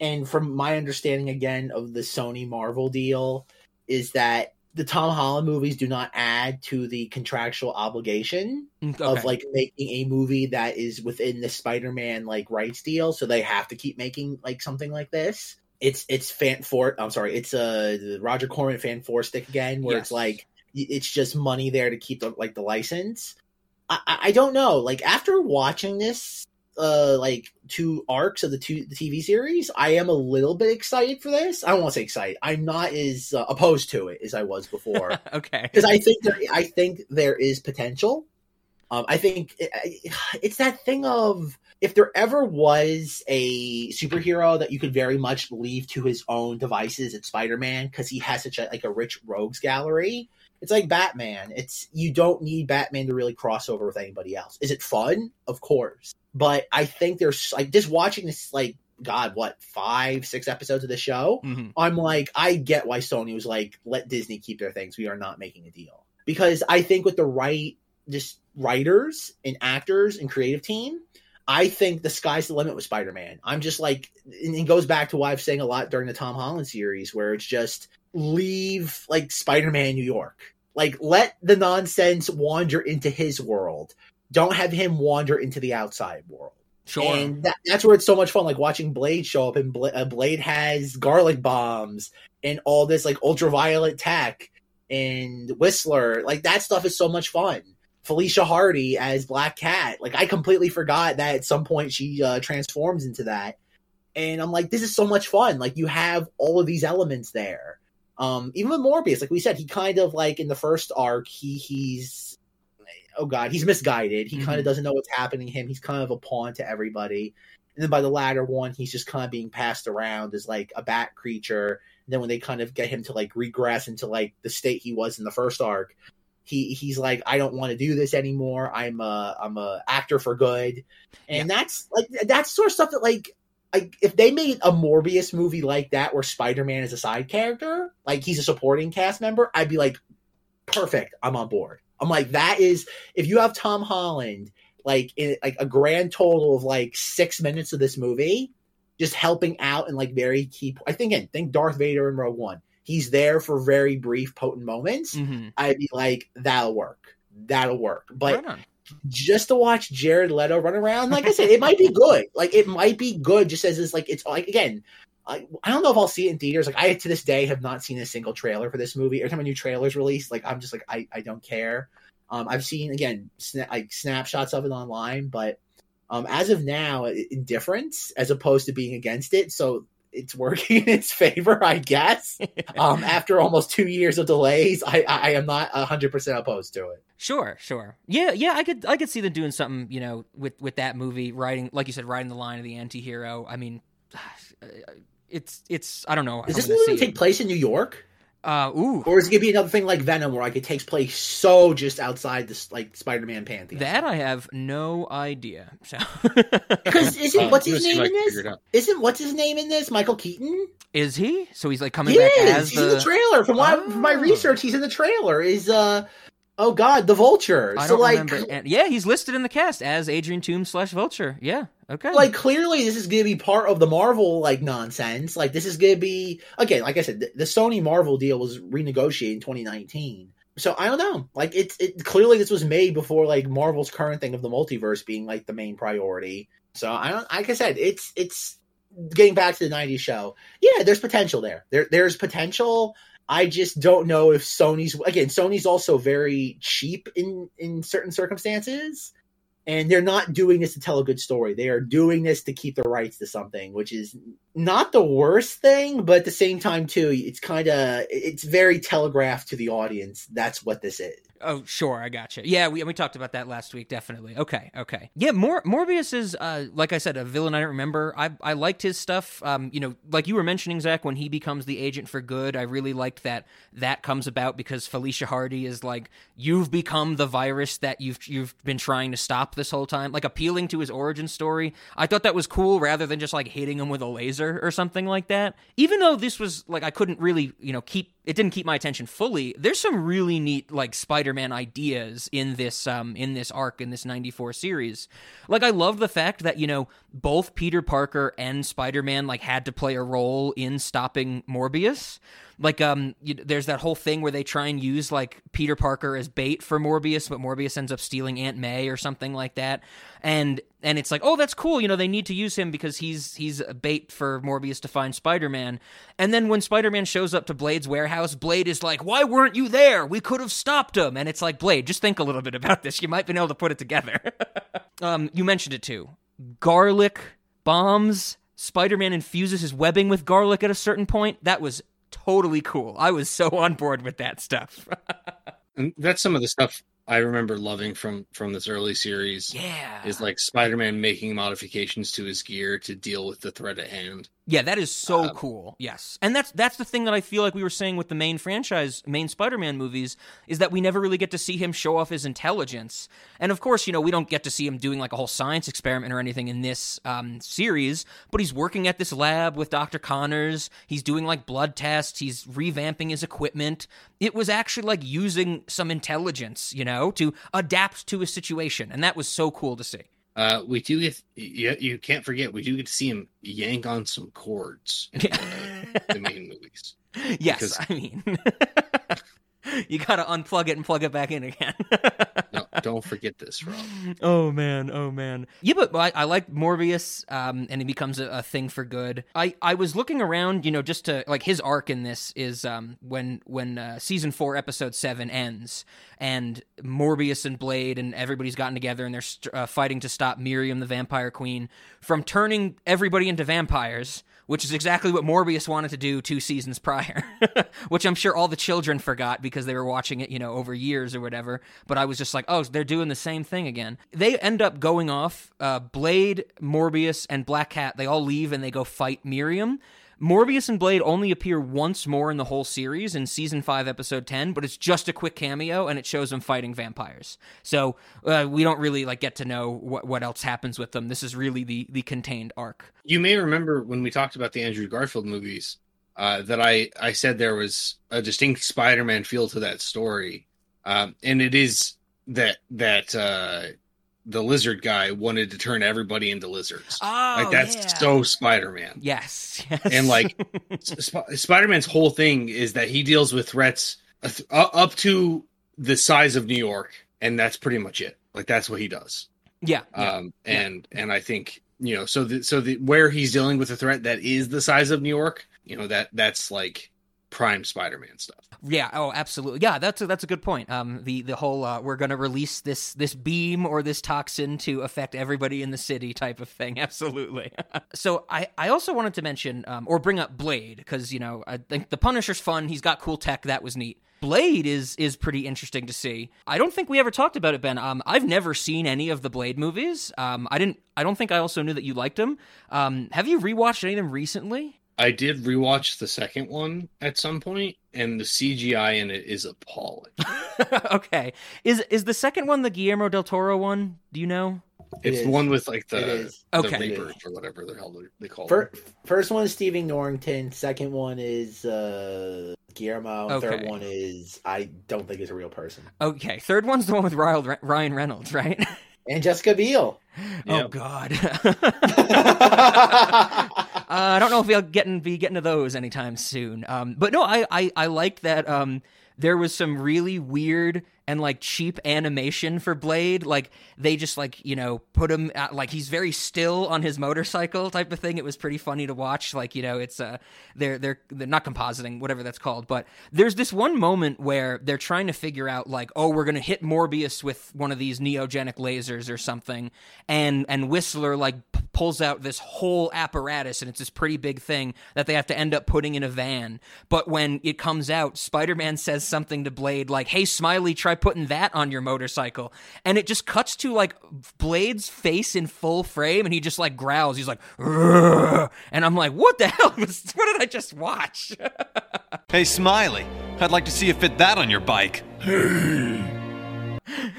Speaker 1: And from my understanding, again, of the Sony Marvel deal, is that the Tom Holland movies do not add to the contractual obligation
Speaker 3: Mm, Okay.
Speaker 1: of like making a movie that is within the Spider-Man like rights deal, so they have to keep making like something like this. It's it's fan for I'm sorry, it's uh Roger Corman fan four stick again, where
Speaker 3: Yes.
Speaker 1: it's like it's just money there to keep the like the license. I I don't know. Like after watching this, uh, like two arcs of the two the TV series, I am a little bit excited for this. I don't want to say excited. I'm not as uh, opposed to it as I was before [laughs]
Speaker 3: okay.
Speaker 1: because I think there, I think there is potential. Um, I think it, it's that thing of if there ever was a superhero that you could very much leave to his own devices, it's Spider Man because he has such a like a rich rogues gallery. It's like Batman. It's you don't need Batman to really cross over with anybody else. Is it fun? Of course, but I think there's like just watching this like God, what five, six episodes of the show.
Speaker 3: Mhm.
Speaker 1: I'm like, I get why Sony was like, let Disney keep their things. We are not making a deal because I think with the right just writers and actors and creative team, I think the sky's the limit with Spider Man. I'm just like, and it goes back to why I've saying a lot during the Tom Holland series, where it's just leave like Spider Man New York, like let the nonsense wander into his world. Don't have him wander into the outside world.
Speaker 3: Sure.
Speaker 1: And that, that's where it's so much fun, like watching Blade show up, and Bla- uh, Blade has garlic bombs and all this like ultraviolet tech, and Whistler, like that stuff is so much fun. Felicia Hardy as Black Cat, like I completely forgot that at some point she uh, transforms into that, and I'm like, this is so much fun. Like you have all of these elements there. Um, even with Morbius, like we said, he kind of like in the first arc, he he's oh god, he's misguided. He kind
Speaker 3: Mhm.
Speaker 1: of doesn't know what's happening to him. He's kind of a pawn to everybody. And then by the latter one, he's just kind of being passed around as like a bat creature. And then when they kind of get him to like regress into like the state he was in the first arc, he he's like, I don't want to do this anymore. I'm a I'm a actor for good. And that's like that's sort of stuff that like like if they made a Morbius movie like that where Spider Man is a side character, like he's a supporting cast member, I'd be like, perfect. I'm on board. I'm like, that is if you have Tom Holland like in like a grand total of like six minutes of this movie, just helping out and like very key. I think again, think Darth Vader in Rogue One. He's there for very brief, potent moments.
Speaker 3: Mhm.
Speaker 1: I'd be like, that'll work. That'll work. But
Speaker 3: Right
Speaker 1: just to watch Jared Leto run around, like I said, it might be good. Like it might be good, just as it's like it's like again. I, I don't know if I'll see it in theaters. Like I to this day have not seen a single trailer for this movie. Every time a new trailer is released, like I'm just like I, I don't care. Um, I've seen again sna- like snapshots of it online, but um, as of now, indifference as opposed to being against it. So it's working [laughs] in its favor, I guess. [laughs] um, after almost two years of delays, I, I, I am not hundred percent opposed to it.
Speaker 3: Sure, sure. Yeah, yeah, I could I could see them doing something, you know, with with that movie, writing like you said, writing the line of the anti-hero. I mean, [sighs] it's it's I don't know.
Speaker 1: Is this movie
Speaker 3: see
Speaker 1: take place in New York?
Speaker 3: Uh ooh.
Speaker 1: Or is it gonna be another thing like Venom, where like it takes place so just outside this like Spider-Man pantheon?
Speaker 3: That I have no idea. So [laughs]
Speaker 1: because isn't
Speaker 2: Uh,
Speaker 1: what's his
Speaker 2: gonna see if
Speaker 1: name
Speaker 2: I
Speaker 1: in this?
Speaker 2: figure it out.
Speaker 1: Isn't what's his name in this? Michael Keaton.
Speaker 3: is he? So he's like coming
Speaker 1: He
Speaker 3: back
Speaker 1: is.
Speaker 3: as
Speaker 1: he's in the trailer. From my from my
Speaker 3: Oh.
Speaker 1: research, he's in the trailer. Is uh oh god, the Vulture.
Speaker 3: I
Speaker 1: so
Speaker 3: don't
Speaker 1: like
Speaker 3: remember. And, yeah, he's listed in the cast as Adrian Toomes slash Vulture. Yeah. Okay.
Speaker 1: like clearly this is going to be part of the Marvel like nonsense. Like this is going to be again, like I said, the, the Sony Marvel deal was renegotiated in 2019. So I don't know. Like it's it clearly this was made before like Marvel's current thing of the multiverse being like the main priority. So I don't. Like I said, it's it's getting back to the 90s show. Yeah, there's potential there. There there's potential. I just don't know if Sony's again. Sony's also very cheap in in certain circumstances and they're not doing this to tell a good story. They are doing this to keep the rights to something, which is not the worst thing, but at the same time too, it's kind of it's very telegraphed to the audience. That's what this is.
Speaker 3: Oh, sure, I got you. Yeah, we we talked about that last week. Definitely. Okay, okay. Yeah, Mor- Morbius is, uh, like I said, a villain I don't remember. I I liked his stuff. Um, you know, like you were mentioning, Zach, when he becomes the agent for good, I really liked that that comes about because Felicia Hardy is like, you've become the virus that you've you've been trying to stop this whole time, like appealing to his origin story. I thought that was cool, rather than just like hitting him with a laser or something like that. Even though this was like I couldn't really, you know, keep it didn't keep my attention fully. There's some really neat like Spider-Man ideas in this um in this arc in this 94 series. Like I love the fact that, you know, both Peter Parker and Spider-Man like had to play a role in stopping Morbius. Like um you, there's that whole thing where they try and use like Peter Parker as bait for Morbius, but Morbius ends up stealing Aunt May or something like that. And and it's like, "Oh, that's cool. You know, they need to use him because he's he's a bait for Morbius to find Spider-Man." And then when Spider-Man shows up to Blade's warehouse, Blade is like, "Why weren't you there? We could have stopped him." And it's like, "Blade, just think a little bit about this. You might be able to put it together." [laughs] um you mentioned it too. Garlic bombs. Spider-Man infuses his webbing with garlic at a certain point. That was totally cool. I was so [laughs] on board with that stuff. [laughs]
Speaker 4: And that's some of the stuff I remember loving from from this early series.
Speaker 3: yeah.
Speaker 4: Is like Spider-Man making modifications to his gear to deal with the threat at hand.
Speaker 3: Yeah, that is so
Speaker 4: Um,
Speaker 3: cool. Yes. And that's that's the thing that I feel like we were saying with the main franchise, main Spider-Man movies is that we never really get to see him show off his intelligence. And of course, you know, we don't get to see him doing like a whole science experiment or anything in this um, series, but he's working at this lab with Dr. Connors. He's doing like blood tests, he's revamping his equipment. It was actually like using some intelligence, you know, to adapt to a situation, and that was so cool to see.
Speaker 4: Uh, we do get you, you can't forget we do get to see him yank on some cords in the, [laughs] the main movies.
Speaker 3: Yes,
Speaker 4: Because-
Speaker 3: I mean, [laughs] you got to unplug it and plug it back in again. [laughs]
Speaker 4: Don't forget this, Rob. [laughs]
Speaker 3: oh man, oh man. Yeah, but I, I like Morbius, um, and he becomes a, a thing for good. I, I was looking around, you know, just to like his arc in this is um when when uh, season four episode seven ends, and Morbius and Blade and everybody's gotten together and they're st- uh, fighting to stop Miriam, the Vampire Queen, from turning everybody into vampires. Which is exactly what Morbius wanted to do two seasons prior, [laughs] which I'm sure all the children forgot because they were watching it, you know, over years or whatever. But I was just like, oh, they're doing the same thing again. They end up going off. Uh, Blade, Morbius, and Black Cat, they all leave and they go fight Miriam. Morbius and Blade only appear once more in the whole series in season 5 episode 10, but it's just a quick cameo and it shows them fighting vampires. So, uh, we don't really like get to know what what else happens with them. This is really the the contained arc.
Speaker 4: You may remember when we talked about the Andrew Garfield movies uh, that I I said there was a distinct Spider-Man feel to that story, um, and it is that that uh, the lizard guy wanted to turn everybody into lizards.
Speaker 3: Oh,
Speaker 4: like that's so Spider-Man.
Speaker 3: Yes. yes.
Speaker 4: And, like, [laughs] Sp- Spider-Man's whole thing is that he deals with threats uh, uh, up to the size of New York, and that's pretty much it. Like that's what he does.
Speaker 3: yeah. yeah.
Speaker 4: Um, and and I think you know, so the, so the where he's dealing with a threat that is the size of New York, you know, that that's like prime Spider-Man stuff.
Speaker 3: Yeah. Oh, absolutely. Yeah, that's a, that's a good point. Um, the the whole uh, we're going to release this this beam or this toxin to affect everybody in the city type of thing. [laughs] Absolutely. [laughs] so I I also wanted to mention um, or bring up Blade because you know I think the Punisher's fun. He's got cool tech. That was neat. Blade is is pretty interesting to see. I don't think we ever talked about it, Ben. Um, I've never seen any of the Blade movies. Um, I didn't. I don't think I also knew that you liked them. Um, have you rewatched any of them recently?
Speaker 4: I did rewatch the second one at some point, and the CGI in it is appalling. [laughs]
Speaker 3: okay. Is is the second one the Guillermo del Toro one? Do you know?
Speaker 1: It
Speaker 4: It's
Speaker 1: is.
Speaker 4: one with like the the
Speaker 3: Okay.
Speaker 4: Reapers or whatever the hell they- they call
Speaker 1: Fir-
Speaker 4: them.
Speaker 1: first one is Stevie Norrington. Second one is uh, Guillermo. Third one is I don't think is a real person.
Speaker 3: Okay. Third one's the one with Ryan Ryan Reynolds, right?
Speaker 1: And Jessica Biel.
Speaker 3: Oh God. [laughs] [laughs] Uh, I don't know if we'll getting be getting to those anytime soon. Um, but no, I I, I like that. Um, there was some really weird and like cheap animation for Blade. Like they just like you know put him at, like he's very still on his motorcycle type of thing. It was pretty funny to watch. Like you know it's uh they're they're they're not compositing whatever that's called. But there's this one moment where they're trying to figure out like oh we're gonna hit Morbius with one of these neogenic lasers or something, and and Whistler like p- pulls out this whole apparatus, and it's this pretty big thing that they have to end up putting in a van. But when it comes out, Spider Man says something to Blade like, "Hey, Smiley, try putting that on your motorcycle," and it just cuts to like Blade's face in full frame, and he just like growls. He's like, and I'm like, "What the [laughs] hell? Was, what did I just watch?" [laughs]
Speaker 6: Hey, Smiley, I'd like to see you fit that on your bike.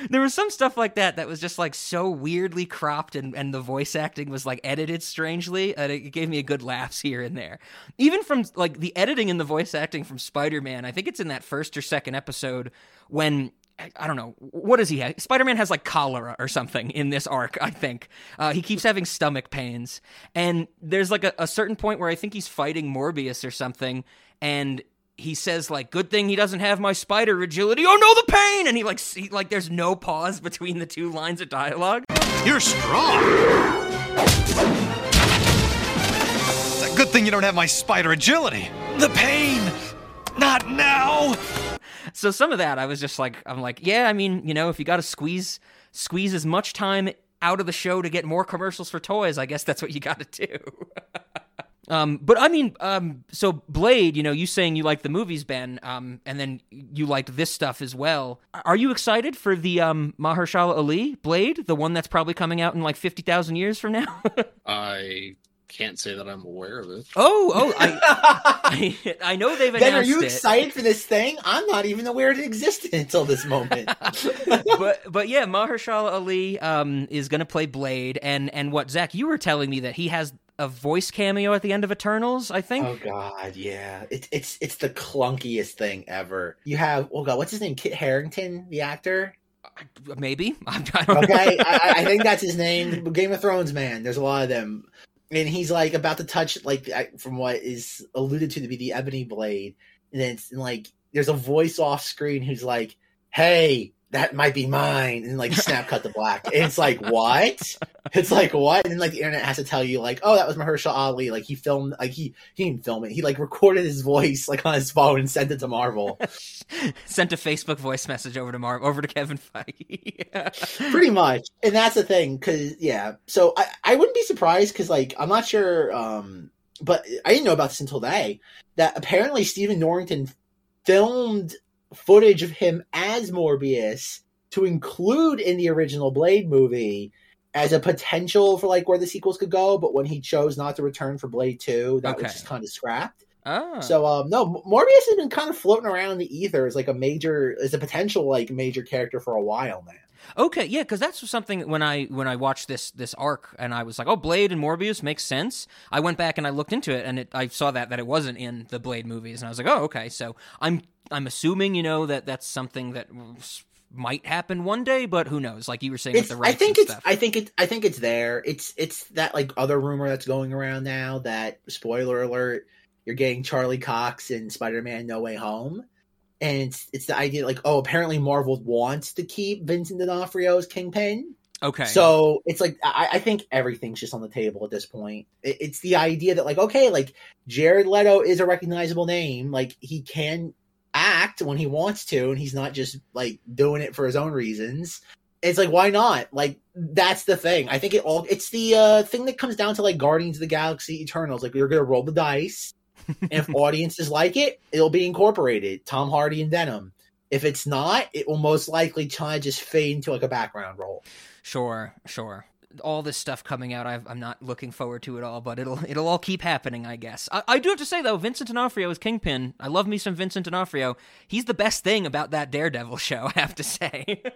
Speaker 3: there was some stuff like that that was just like so weirdly cropped and, and the voice acting was like edited strangely and it gave me a good laughs here and there even from like the editing and the voice acting from spider-man i think it's in that first or second episode when I don't know. What does he have? Spider Man has like cholera or something in this arc, I think. Uh, he keeps having stomach pains. And there's like a, a certain point where I think he's fighting Morbius or something. And he says like good thing he doesn't have my spider agility oh no the pain and he like he, like there's no pause [laughs] between the two lines of dialogue
Speaker 6: You're strong. It's a good thing you don't have my spider agility. The pain. Not now.
Speaker 3: So some of that i was just like i'm like yeah i mean you know if you got to squeeze squeeze as much time out of the show to get more commercials for toys i guess that's what you got to do [laughs] Um, but I mean, um, so Blade, you know, you saying you like the movies, Ben, um, and then you liked this stuff as well. Are you excited for the um, Mahershala Ali Blade, the one that's probably coming out in like fifty thousand years from now? [laughs]
Speaker 2: I can't say that I'm aware of it.
Speaker 3: oh, oh, I, [laughs] I, I know they've announced
Speaker 1: Ben, are you
Speaker 3: it.
Speaker 1: excited for this thing? I'm not even aware it existed until this moment. [laughs]
Speaker 3: but but yeah, Mahershala Ali um, is going to play Blade, and and what Zach, you were telling me that he has a voice cameo at the end of Eternals, I think.
Speaker 1: oh God, yeah. It's it's it's the clunkiest thing ever. You have oh God, what's his name? Kit Harington, the actor.
Speaker 3: Maybe I, [laughs] I don't
Speaker 1: Okay,
Speaker 3: know.
Speaker 1: I, I think that's his name. Game of Thrones man. There's a lot of them, and he's like about to touch like from what is alluded to to be the ebony blade, and then it's and, like there's a voice off screen who's like, "Hey, that might be mine," and like snap cut to black. It's like what? It's like what? And then like the internet has to tell you like, "Oh, that was Mahershala Ali." Like he filmed, like he he didn't film it. He like recorded his voice like on his phone and sent it to Marvel. [laughs]
Speaker 3: Sent a Facebook voice message over to Marv, over to Kevin Feige. [laughs]
Speaker 1: pretty much and that's the thing because yeah so I, I wouldn't be surprised because like i'm not sure um but i didn't know about this until today that apparently stephen norrington filmed footage of him as morbius to include in the original blade movie as a potential for like where the sequels could go but when he chose not to return for blade 2 that
Speaker 3: Okay.
Speaker 1: was just kind of scrapped.
Speaker 3: Oh,
Speaker 1: so um no morbius has been kind of floating around in the ether as like a major as a potential like major character for a while now
Speaker 3: Okay, yeah, because that's something when I when I watched this this arc and I was like, oh, Blade and Morbius makes sense. I went back and I looked into it and it, I saw that that it wasn't in the Blade movies and I was like, oh, okay. So I'm I'm assuming you know that that's something that might happen one day, but who knows? Like you were saying
Speaker 1: It's,
Speaker 3: with the
Speaker 1: I think it's
Speaker 3: stuff.
Speaker 1: I think it's I think it's there. It's it's that like other rumor that's going around now that spoiler alert, you're getting Charlie Cox in Spider-Man No Way Home. And it's it's the idea like, oh, apparently Marvel wants to keep Vincent D'Onofrio as Kingpin.
Speaker 3: okay,
Speaker 1: So it's like I, I think everything's just on the table at this point. It, it's the idea that like okay, like Jared Leto is a recognizable name. Like he can act when he wants to, and he's not just like doing it for his own reasons. It's like why not? Like that's the thing. I think it all it's the uh thing that comes down to like Guardians of the Galaxy Eternals. Like we're gonna roll the dice, if audiences like it, it'll be incorporated. Tom Hardy and Venom. If it's not, it will most likely try to just fade into like a background role.
Speaker 3: Sure, sure. All this stuff coming out, I've, I'm not looking forward to it all, but it'll it'll all keep happening, I guess. I, I do have to say though, Vincent D'Onofrio is Kingpin. I love me some Vincent D'Onofrio. He's the best thing about that Daredevil show, I have to say. [laughs]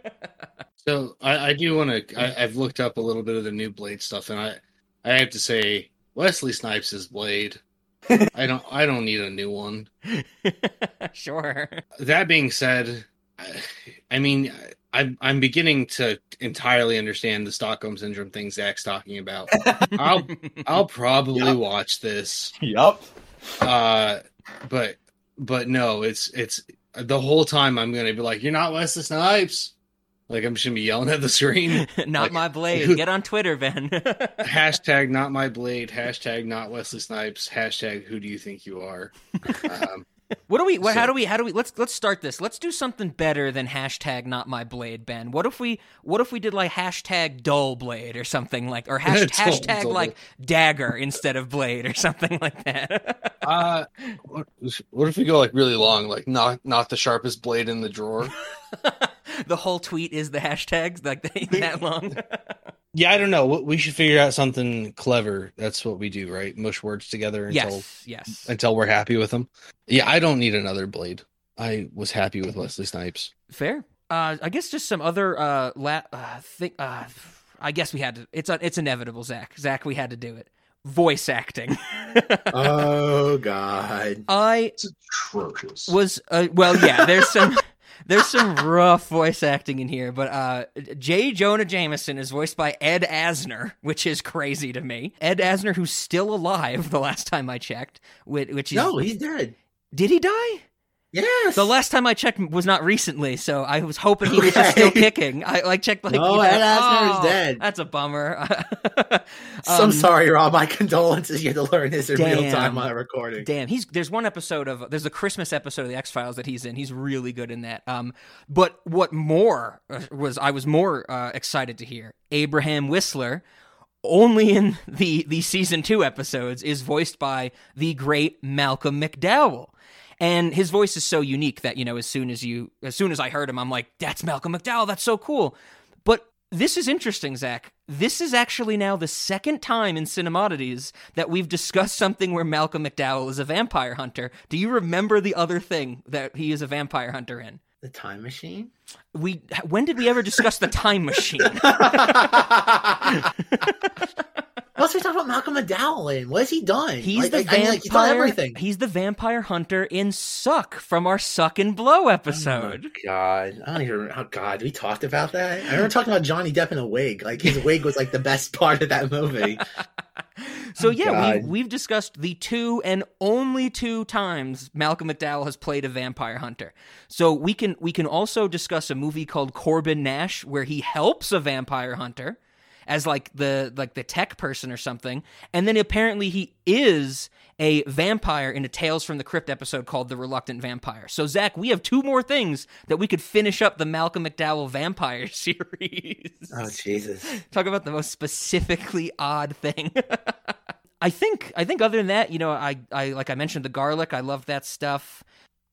Speaker 2: So I, I do want to. I've looked up a little bit of the new Blade stuff, and I I have to say Wesley Snipes is Blade. I don't I don't need a new one. [laughs]
Speaker 3: sure.
Speaker 2: That being said, I, I mean I'm I'm beginning to entirely understand the Stockholm syndrome thing Zach's talking about. I'll [laughs] I'll probably
Speaker 1: Yep.
Speaker 2: watch this,
Speaker 1: Yep.
Speaker 2: uh, but but no, it's it's the whole time I'm gonna be like, "You're not Wesley Snipes." Like I'm just gonna be yelling at the screen. [laughs]
Speaker 3: not
Speaker 2: Like-
Speaker 3: my blade. Get on Twitter, Ben. [laughs]
Speaker 2: hashtag not my blade hashtag not wesley snipes hashtag who do you think you are um, [laughs]
Speaker 3: What do we? What, how do we? How do we? Let's let's start this. Let's do something better than hashtag not my blade, Ben. What if we? What if we did like hashtag dull blade or something like, or hash, hashtag like dagger instead of blade or something like that?
Speaker 2: Uh, what, what if we go like really long, like not not the sharpest blade in the drawer? [laughs]
Speaker 3: the whole tweet is the hashtags like that [laughs] long.
Speaker 2: Yeah, I don't know. We- We should figure out something clever. That's what we do, right? Mush words together until
Speaker 3: yes, yes.
Speaker 2: until we're happy with them. Yeah, I don't need another blade. I was happy with Wesley Snipes.
Speaker 3: Fair. Uh, I guess just some other uh, la- uh thing. Uh, I guess we had to. It's it's inevitable, Zach. Zach, we had to do it. Voice acting. [laughs]
Speaker 1: oh God.
Speaker 3: I
Speaker 4: It's atrocious.
Speaker 3: was uh, well, yeah. There's some there's some rough voice acting in here, but uh, J. Jonah Jameson is voiced by Ed Asner, which is crazy to me. Ed Asner, who's still alive, [laughs] the last time I checked. Which, which is
Speaker 1: No, he's dead.
Speaker 3: did he die?
Speaker 1: Yes.
Speaker 3: The last time I checked was not recently, so I was hoping he was just still kicking. I like checked like
Speaker 1: No,
Speaker 3: you know,
Speaker 1: Ed Asner is
Speaker 3: oh,
Speaker 1: dead.
Speaker 3: That's a bummer. [laughs]
Speaker 1: So
Speaker 3: Um,
Speaker 1: I'm sorry, Rob. My condolences. You had to learn this in real time on a recording.
Speaker 3: Damn, he's there's one episode of there's a Christmas episode of the X Files that he's in. He's really good in that. Um, but what more uh, was I was more uh, excited to hear Abraham Whistler. Only in the the season two episodes is voiced by the great Malcolm McDowell, and his voice is so unique that you know as soon as you as soon as I heard him, I'm like, that's Malcolm McDowell. That's so cool. But this is interesting, Zach. This is actually now the second time in Cinemodities that we've discussed something where Malcolm McDowell is a vampire hunter. Do you remember the other thing that he is a vampire hunter in?
Speaker 1: The time machine.
Speaker 3: We when did we ever discuss the time machine? [laughs] [laughs]
Speaker 1: We talking about Malcolm McDowell in? What has he done?
Speaker 3: He's
Speaker 1: Like,
Speaker 3: the
Speaker 1: I
Speaker 3: vampire.
Speaker 1: mean, like, he's done everything.
Speaker 3: He's the vampire hunter in Suck from our Suck and Blow oh episode.
Speaker 1: Oh God, I don't even. remember- Oh God, we talked about that. I remember talking about Johnny Depp in a wig. Like his wig was like the best [laughs] part of that movie. [laughs]
Speaker 3: So
Speaker 1: Oh,
Speaker 3: yeah, we, we've discussed the two and only two times Malcolm McDowell has played a vampire hunter. So we can we can also discuss a movie called Corbin Nash where he helps a vampire hunter as like the like the tech person or something, and then apparently he is a vampire in a Tales from the Crypt episode called The Reluctant Vampire. So Zach, we have two more things that we could finish up the Malcolm McDowell vampire [laughs] series.
Speaker 1: Oh Jesus!
Speaker 3: Talk about the most specifically odd thing. [laughs] I think I think other than that, you know, I I like I mentioned the garlic. I love that stuff.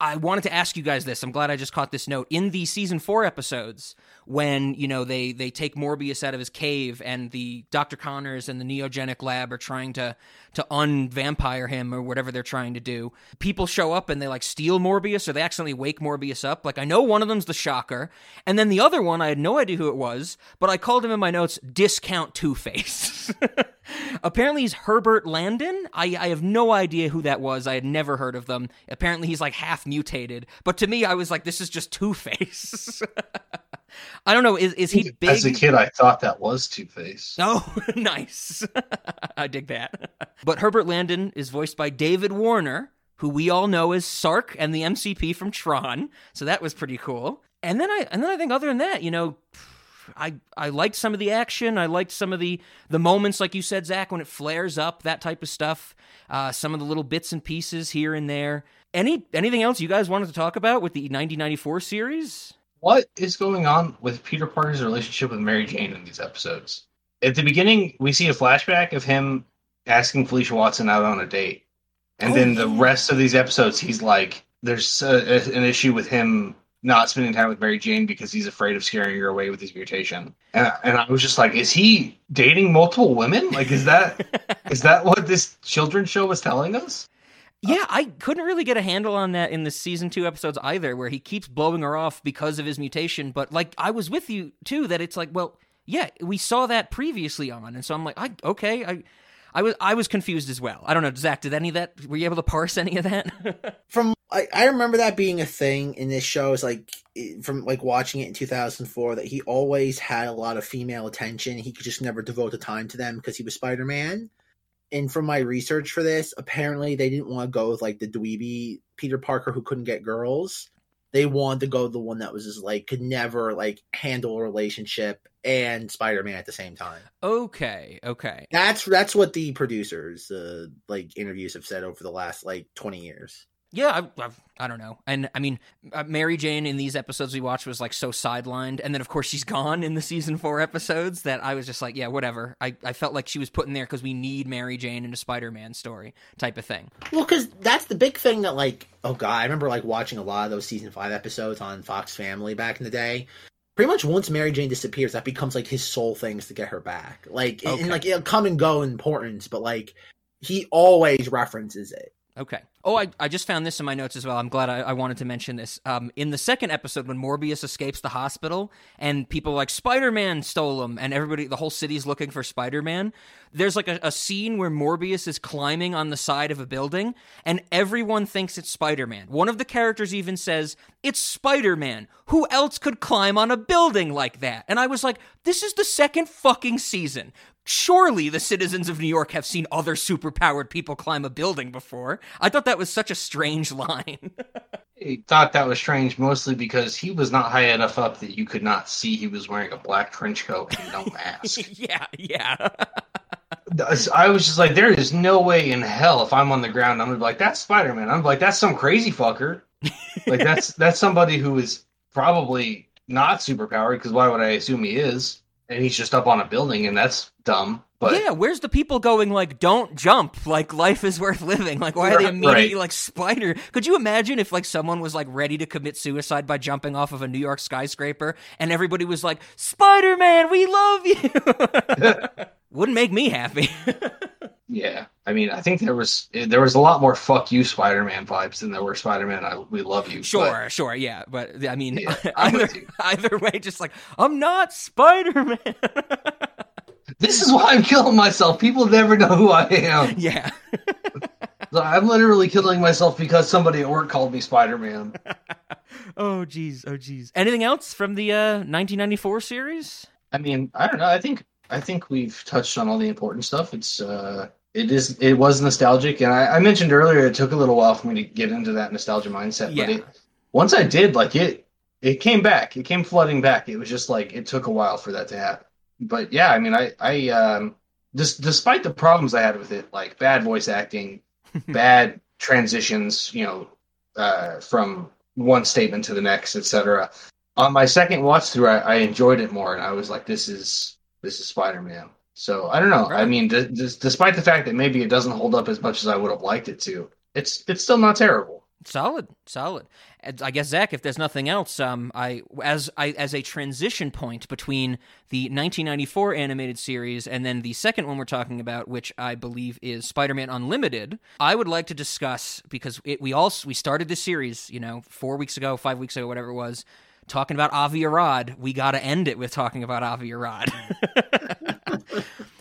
Speaker 3: I wanted to ask you guys this. I'm glad I just caught this note. In the season 4 episodes when, you know, they they take Morbius out of his cave and the Dr. Connors and the neogenic lab are trying to to unvampire him or whatever they're trying to do. People show up and they like steal Morbius or they accidentally wake Morbius up. Like I know one of them's the Shocker, and then the other one I had no idea who it was, but I called him in my notes discount Two Face. [laughs] Apparently he's Herbert Landon. I, I have no idea who that was. I had never heard of them. Apparently he's like half mutated. But to me, I was like, this is just Two Face. [laughs] I don't know. Is is he big?
Speaker 4: As a kid, I thought that was Two Face. [laughs]
Speaker 3: Oh, nice. [laughs] I dig that. But Herbert Landon is voiced by David Warner, who we all know as Sark and the MCP from Tron. So that was pretty cool. And then I and then I think other than that, you know, I I liked some of the action. I liked some of the the moments, like you said, Zach, when it flares up, that type of stuff. Uh, some of the little bits and pieces here and there. Any anything else you guys wanted to talk about with the 1994 series?
Speaker 4: What is going on with Peter Parker's relationship with Mary Jane in these episodes? At the beginning, we see a flashback of him asking Felicia Watson out on a date. And
Speaker 3: Oh,
Speaker 4: then the
Speaker 3: yeah.
Speaker 4: rest of these episodes, he's like, there's a, a- an issue with him not spending time with Mary Jane because he's afraid of scaring her away with his mutation. And, and I was just like, is he dating multiple women? Like, is that [laughs] is that what this children's show was telling us?
Speaker 3: Yeah, I couldn't really get a handle on that in the season two episodes either, where he keeps blowing her off because of his mutation. But like, I was with you too that it's like, well, yeah, we saw that previously on, and so I'm like, I okay, I. I was I was confused as well. I don't know, Zach. Did any of that? Were you able to parse any of that? [laughs]
Speaker 1: From I, I remember that being a thing in this show. Is like from like watching it in 2004 that he always had a lot of female attention. He could just never devote the time to them because he was Spider Man. And from my research for this, apparently they didn't want to go with like the dweeby Peter Parker who couldn't get girls. They wanted to go the one that was just like could never like handle a relationship and Spider Man at the same time.
Speaker 3: okay, okay.
Speaker 1: That's that's what the producers uh, like interviews have said over the last like 20 years.
Speaker 3: Yeah, I, I, I don't know. And I mean, uh, Mary Jane in these episodes we watched was like so sidelined. And then, of course, she's gone in the season four episodes that I was just like, yeah, whatever. I, I felt like she was put in there because we need Mary Jane in a Spider Man story type of thing.
Speaker 1: Well, because that's the big thing that, like, oh god, I remember like watching a lot of those season five episodes on Fox Family back in the day. Pretty much once Mary Jane disappears, that becomes like his sole things to get her back. Like,
Speaker 3: Okay.
Speaker 1: and like it'll come and go in importance, but like he always references it.
Speaker 3: Okay. Oh, I, I just found this in my notes as well. I'm glad I, I wanted to mention this. Um, in the second episode, when Morbius escapes the hospital and people like Spider Man stole him, and everybody, the whole city's looking for Spider Man. There's like a, a scene where Morbius is climbing on the side of a building, and everyone thinks it's Spider Man. One of the characters even says, "It's Spider Man. Who else could climb on a building like that?" And I was like, "This is the second fucking season." Surely the citizens of New York have seen other superpowered people climb a building before. I thought that was such a strange [laughs] line.
Speaker 4: he thought that was strange, mostly because he was not high enough up that you could not see he was wearing a black trench coat and no [laughs] mask.
Speaker 3: yeah, yeah.
Speaker 4: I was just like, there is no way in hell if I'm on the ground, I'm gonna be like, that's Spider Man. I'm like, that's some crazy fucker. like that's [laughs] that's somebody who is probably not superpowered because why would I assume he is? And he's just up on a building, and that's dumb. But
Speaker 3: yeah, where's the people going like don't jump, like life is worth living? Like why are they immediately
Speaker 4: right.
Speaker 3: like spider? Could you imagine if like someone was like ready to commit suicide by jumping off of a New York skyscraper and everybody was like, "Spider-Man, we love you." [laughs] [laughs] Wouldn't make me happy. [laughs]
Speaker 4: yeah, I mean, I think there was there was a lot more "fuck you" Spider Man vibes than there were Spider Man. I we love you. but-
Speaker 3: Sure, sure, yeah, but I mean,
Speaker 4: Yeah, [laughs]
Speaker 3: either either way, just like I'm not Spider Man. [laughs]
Speaker 4: This is why I'm killing myself. People never know who I am.
Speaker 3: yeah, [laughs]
Speaker 4: I'm literally killing myself because somebody at work called me Spider Man.
Speaker 3: Oh jeez, oh jeez. Anything else from the uh, 1994 series?
Speaker 4: I mean, I don't know. I think I think we've touched on all the important stuff. It's uh, it is it was nostalgic, and I, I mentioned earlier it took a little while for me to get into that nostalgia mindset.
Speaker 3: Yeah.
Speaker 4: But it, once I did, like it, it came back. It came flooding back. It was just like it took a while for that to happen. But yeah, I mean, I I um, despite the problems I had with it, like bad voice acting, [laughs] bad transitions, you know, uh, from one statement to the next, etc. On my second watch through, I, I enjoyed it more, and I was like, "This is this is Spider Man." So I don't know. I mean, d- d- despite the fact that maybe it doesn't hold up as much as I would have liked it to, it's it's still not terrible.
Speaker 3: Solid, solid. I guess Zach, if there's nothing else, um, I as I as a transition point between the 1994 animated series and then the second one we're talking about, which I believe is Spider-Man Unlimited, I would like to discuss because it, we all we started this series, you know, four weeks ago, five weeks ago, whatever it was, talking about Avi Arad. We got to end it with talking about Avi Arad. [laughs]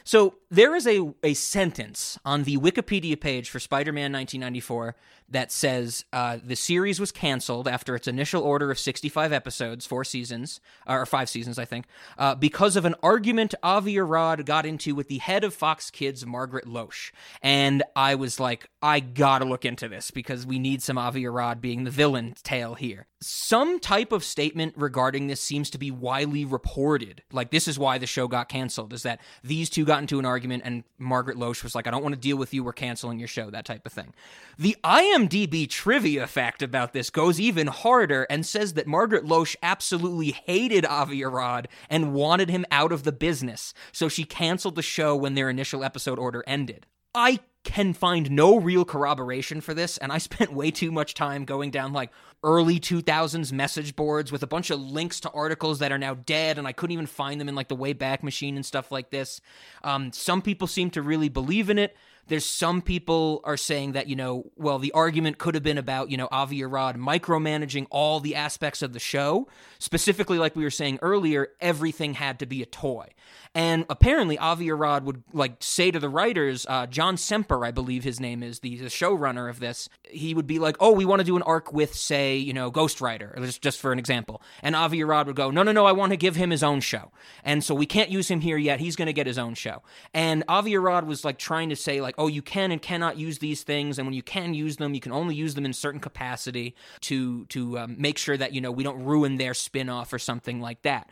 Speaker 3: So there is a, a sentence on the Wikipedia page for Spider Man 1994 that says uh, the series was canceled after its initial order of 65 episodes, four seasons, or five seasons, I think, uh, because of an argument Avi Arad got into with the head of Fox Kids, Margaret Loesch. And I was like, I gotta look into this because we need some Avi Arad being the villain tale here. Some type of statement regarding this seems to be widely reported. Like, this is why the show got canceled, is that these two got into an argument and Margaret Loesch was like, I don't want to deal with you, we're canceling your show, that type of thing. The IMDb trivia fact about this goes even harder and says that Margaret Loesch absolutely hated Avi Arad and wanted him out of the business, so she canceled the show when their initial episode order ended. I can find no real corroboration for this, and I [laughs] spent way too much time going down like early 2000s message boards with a bunch of links to articles that are now dead, and I couldn't even find them in like the Wayback Machine and stuff like this. Um, some people seem to really believe in it. There's some people are saying that, you know, well, the argument could have been about, you know, Avi Arad micromanaging all the aspects of the show. Specifically, like we were saying earlier, everything had to be a toy. And apparently, Avi Arad would like say to the writers, uh, John Semper, I believe his name is, the, the showrunner of this. He would be like, "Oh, we want to do an arc with, say, you know, Ghost Rider, just just for an example." And Avi Arad would go, "No, no, no, I want to give him his own show." And so we can't use him here yet. He's going to get his own show. And Avi Arad was like trying to say, like, "Oh, you can and cannot use these things, and when you can use them, you can only use them in certain capacity to to um, make sure that you know we don't ruin their spin off or something like that."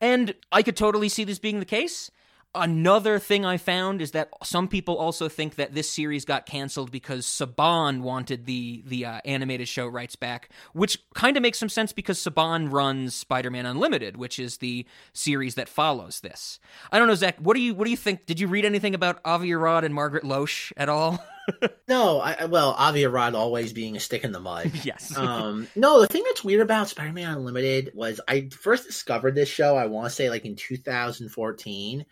Speaker 3: And I could totally see this being the case. Another thing I found is that some people also think that this series got canceled because Saban wanted the the uh, animated show rights back, which kind of makes some sense because Saban runs Spider-Man Unlimited, which is the series that follows this. I don't know, Zach. What do you what do you think? Did you read anything about Avi Arad and Margaret Loesch at all? [laughs]
Speaker 1: No, I, well, Avi Arad always being a stick in the mud. [laughs]
Speaker 3: yes.
Speaker 1: um, no, the thing that's weird about Spider-Man Unlimited was I first discovered this show. I want to say like in 2014,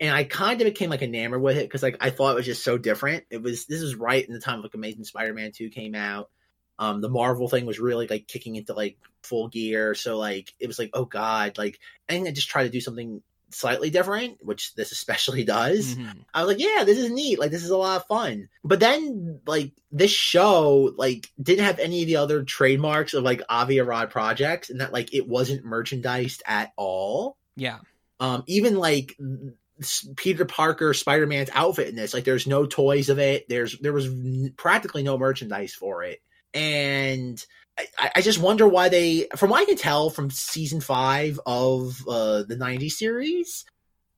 Speaker 1: and I kind of became like enamored with it because like I thought it was just so different. It was this was right in the time like Amazing Spider-Man 2 came out. Um, the Marvel thing was really like kicking into like full gear. So like it was like oh god, like think I just try to do something slightly different, which this especially [laughs] does.
Speaker 3: Mhm.
Speaker 1: I was like, yeah, this is neat. Like, this is a lot of fun. But then, like, this show, like, didn't have any of the other trademarks of, like, Avi Arad projects, and that, like, it wasn't merchandised at all.
Speaker 3: Yeah.
Speaker 1: Um, even, like, Peter Parker Spider Man's outfit in this, like, there's no toys of it. There's, there was practically no merchandise for it. And I, I just wonder why they, from what I can tell from season five of uh, the 90s series,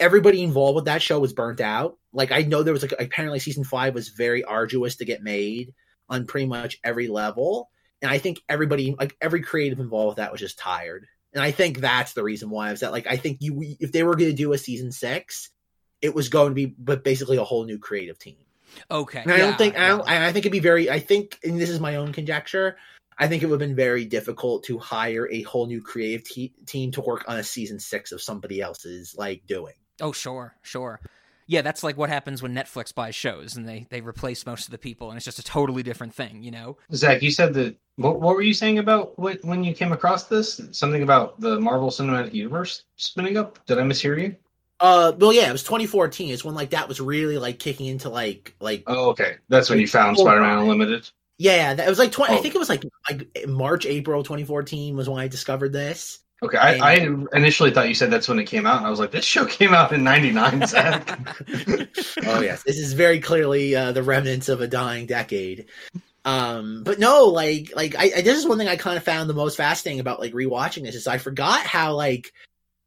Speaker 1: everybody involved with that show was burnt out. Like I know there was like apparently season five was very arduous to get made on pretty much every level, and I think everybody like every creative involved with that was just tired. And I think that's the reason why is that like I think you if they were going to do a season six, it was going to be but basically a whole new creative team.
Speaker 3: Okay.
Speaker 1: And I
Speaker 3: yeah,
Speaker 1: don't think I, don't, I think it'd be very. I think, and this is my own conjecture. I think it would have been very difficult to hire a whole new creative te- team to work on a season six of somebody else's like doing.
Speaker 3: Oh, sure, sure. Yeah, that's like what happens when Netflix buys shows and they they replace most of the people, and it's just a totally different thing, you know.
Speaker 4: Zach, you said that. What, what were you saying about what, when you came across this? Something about the Marvel Cinematic Universe spinning up? Did I mishear you?
Speaker 1: Uh, well, yeah, it was 2014. It's when like that was really like kicking into like like
Speaker 4: Oh, okay. That's when you found
Speaker 1: Well,
Speaker 4: Spider-Man Unlimited.
Speaker 1: yeah, that it was like 20. I
Speaker 4: Oh.
Speaker 1: think it was like like March April 2014 was when I discovered this.
Speaker 4: Okay, I, I initially thought you said that's when it came out, and I was like, this show [laughs] came out in '99, Zach. [laughs]
Speaker 1: oh yes, this is very clearly uh, the remnants of a dying decade. Um, but no, like, like I, I this is one thing I kind of found the most fascinating about like rewatching this is I forgot how like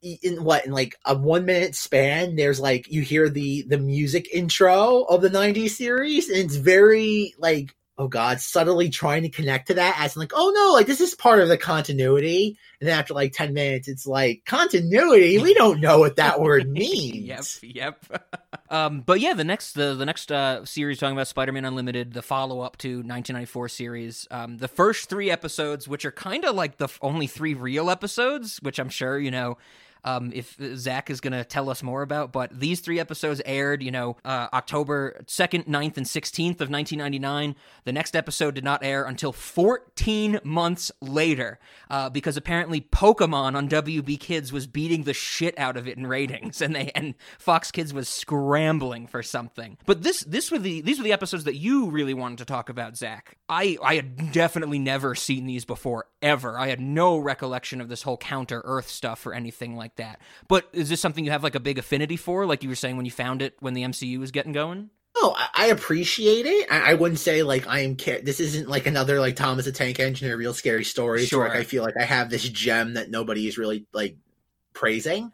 Speaker 1: in what in like a one minute span there's like you hear the the music intro of the 90s series and it's very like oh god subtly trying to connect to that as like oh no like this is part of the continuity and then after like 10 minutes it's like continuity we don't know what that word [laughs] means
Speaker 3: yep, yep. [laughs] um, but yeah, the next the the next uh, series talking about Spider-Man Unlimited, the follow up to 1994 series. Um, the first three episodes, which are kind of like the f- only three real episodes, which I'm sure you know. Um, if Zach is going to tell us more about, but these three episodes aired, you know, uh, October 2nd, 9th, and 16th of 1999. The next episode did not air until 14 months later, uh, because apparently Pokemon on WB Kids was beating the shit out of it in ratings, [laughs] and they and Fox Kids was scrambling for something. But this this were the these were the episodes that you really wanted to talk about, Zach. I I had definitely never seen these before ever. I had no recollection of this whole counter Earth stuff or anything like that. But is this something you have like a big affinity for, like you were saying when you found it when the MCU was getting going?
Speaker 1: Oh, I, appreciate it. I, I wouldn't say like I am. Ca- this isn't like another like Thomas the Tank Engine or real scary stories. Where, like
Speaker 3: Sure.
Speaker 1: I feel like I have this gem that nobody is really like praising.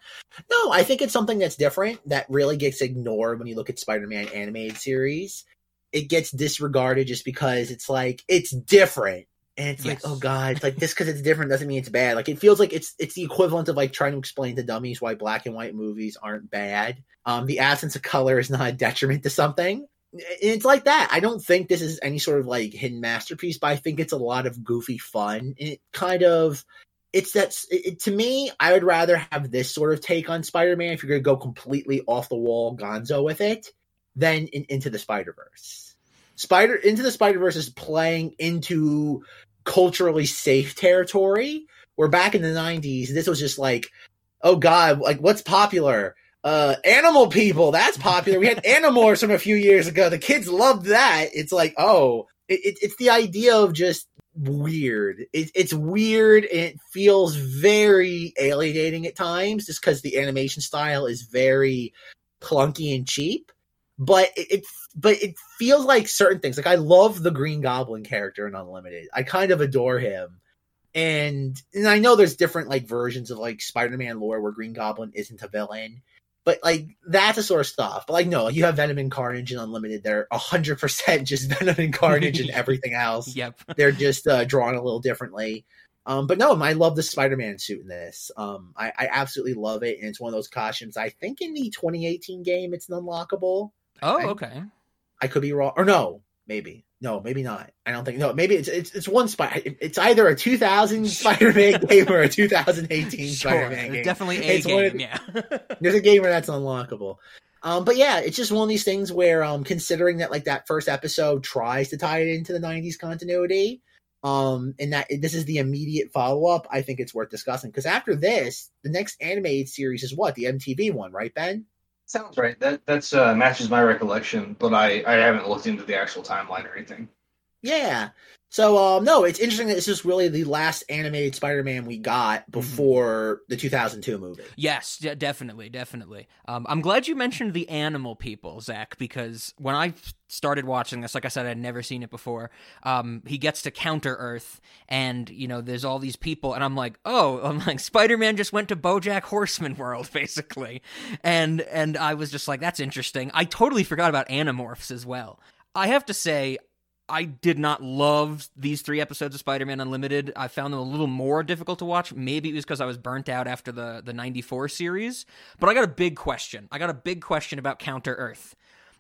Speaker 1: No, I think it's something that's different that really gets ignored when you look at Spider-Man animated series. It gets disregarded just because it's like it's different. And it's
Speaker 3: Yes.
Speaker 1: like, oh god, it's like [laughs] just because it's different doesn't mean it's bad. Like it feels like it's it's the equivalent of like trying to explain to dummies why black and white movies aren't bad. Um, the absence of color is not a detriment to something. And It's like that. I don't think this is any sort of like hidden masterpiece, but I think it's a lot of goofy fun. And it kind of it's that it, to me, I would rather have this sort of take on Spider-Man if you're going to go completely off the wall Gonzo with it than in, into the Spider-Verse. Spider into the Spider-Verse is playing into culturally safe territory. Where back in the '90s, this was just like, oh god, like what's popular? Uh, animal people. That's popular. We had [laughs] Animorphs from a few years ago. The kids loved that. It's like, oh, it, it, it's the idea of just weird. It, it's weird and it feels very alienating at times, just because the animation style is very clunky and cheap. But it, it, but it feels like certain things. Like I love the Green Goblin character in Unlimited. I kind of adore him. And and I know there's different like versions of like Spider-Man lore where Green Goblin isn't a villain, But like that's the sort of stuff. But like no, you have Venom and Carnage and Unlimited. They're hundred percent just [laughs] Venom and Carnage and [laughs] everything else.
Speaker 3: Yep.
Speaker 1: They're just uh, drawn a little differently. Um, but no, I love the Spider-Man suit in this. Um, I, I absolutely love it, and it's one of those costumes. I think in the 2018 game, it's an unlockable.
Speaker 3: Oh,
Speaker 1: I-
Speaker 3: okay.
Speaker 1: I could be wrong, or no, maybe no, maybe not. I don't think no, maybe it's it's it's one spy. It's either a 2000 [laughs] Spider-Man game or a 2018
Speaker 3: Sure.
Speaker 1: Spider-Man game.
Speaker 3: Definitely a
Speaker 1: It's one of
Speaker 3: game, yeah. [laughs]
Speaker 1: There's a game where that's unlockable. Um, but yeah, it's just one of these things where, um, considering that like that first episode tries to tie it into the '90s continuity, um, and that this is the immediate follow up, I think it's worth discussing because after this, the next animated series is what the MTV one, right, Ben?
Speaker 4: Sounds right. That that's uh, matches my recollection, but I I haven't looked into the actual timeline or anything.
Speaker 1: Yeah. So um no, it's interesting that this is really the last animated Spider-Man we got before the 2002 movie.
Speaker 3: Yes, de- definitely, definitely. Um, I'm glad you mentioned the animal people, Zach, because when I started watching this, like I said, I'd never seen it before. Um, he gets to Counter Earth, and you know, there's all these people, and I'm like, oh, [laughs] I'm like, Spider-Man just went to BoJack Horseman world, [laughs] basically, and and I was just like, that's interesting. I totally forgot about Animorphs as well. I have to say, I did not love these three episodes of Spider-Man Unlimited. I found them a little more difficult to watch. Maybe it was because I was burnt out after the the 94 series. But I got a big question. I got a big question about Counter Earth.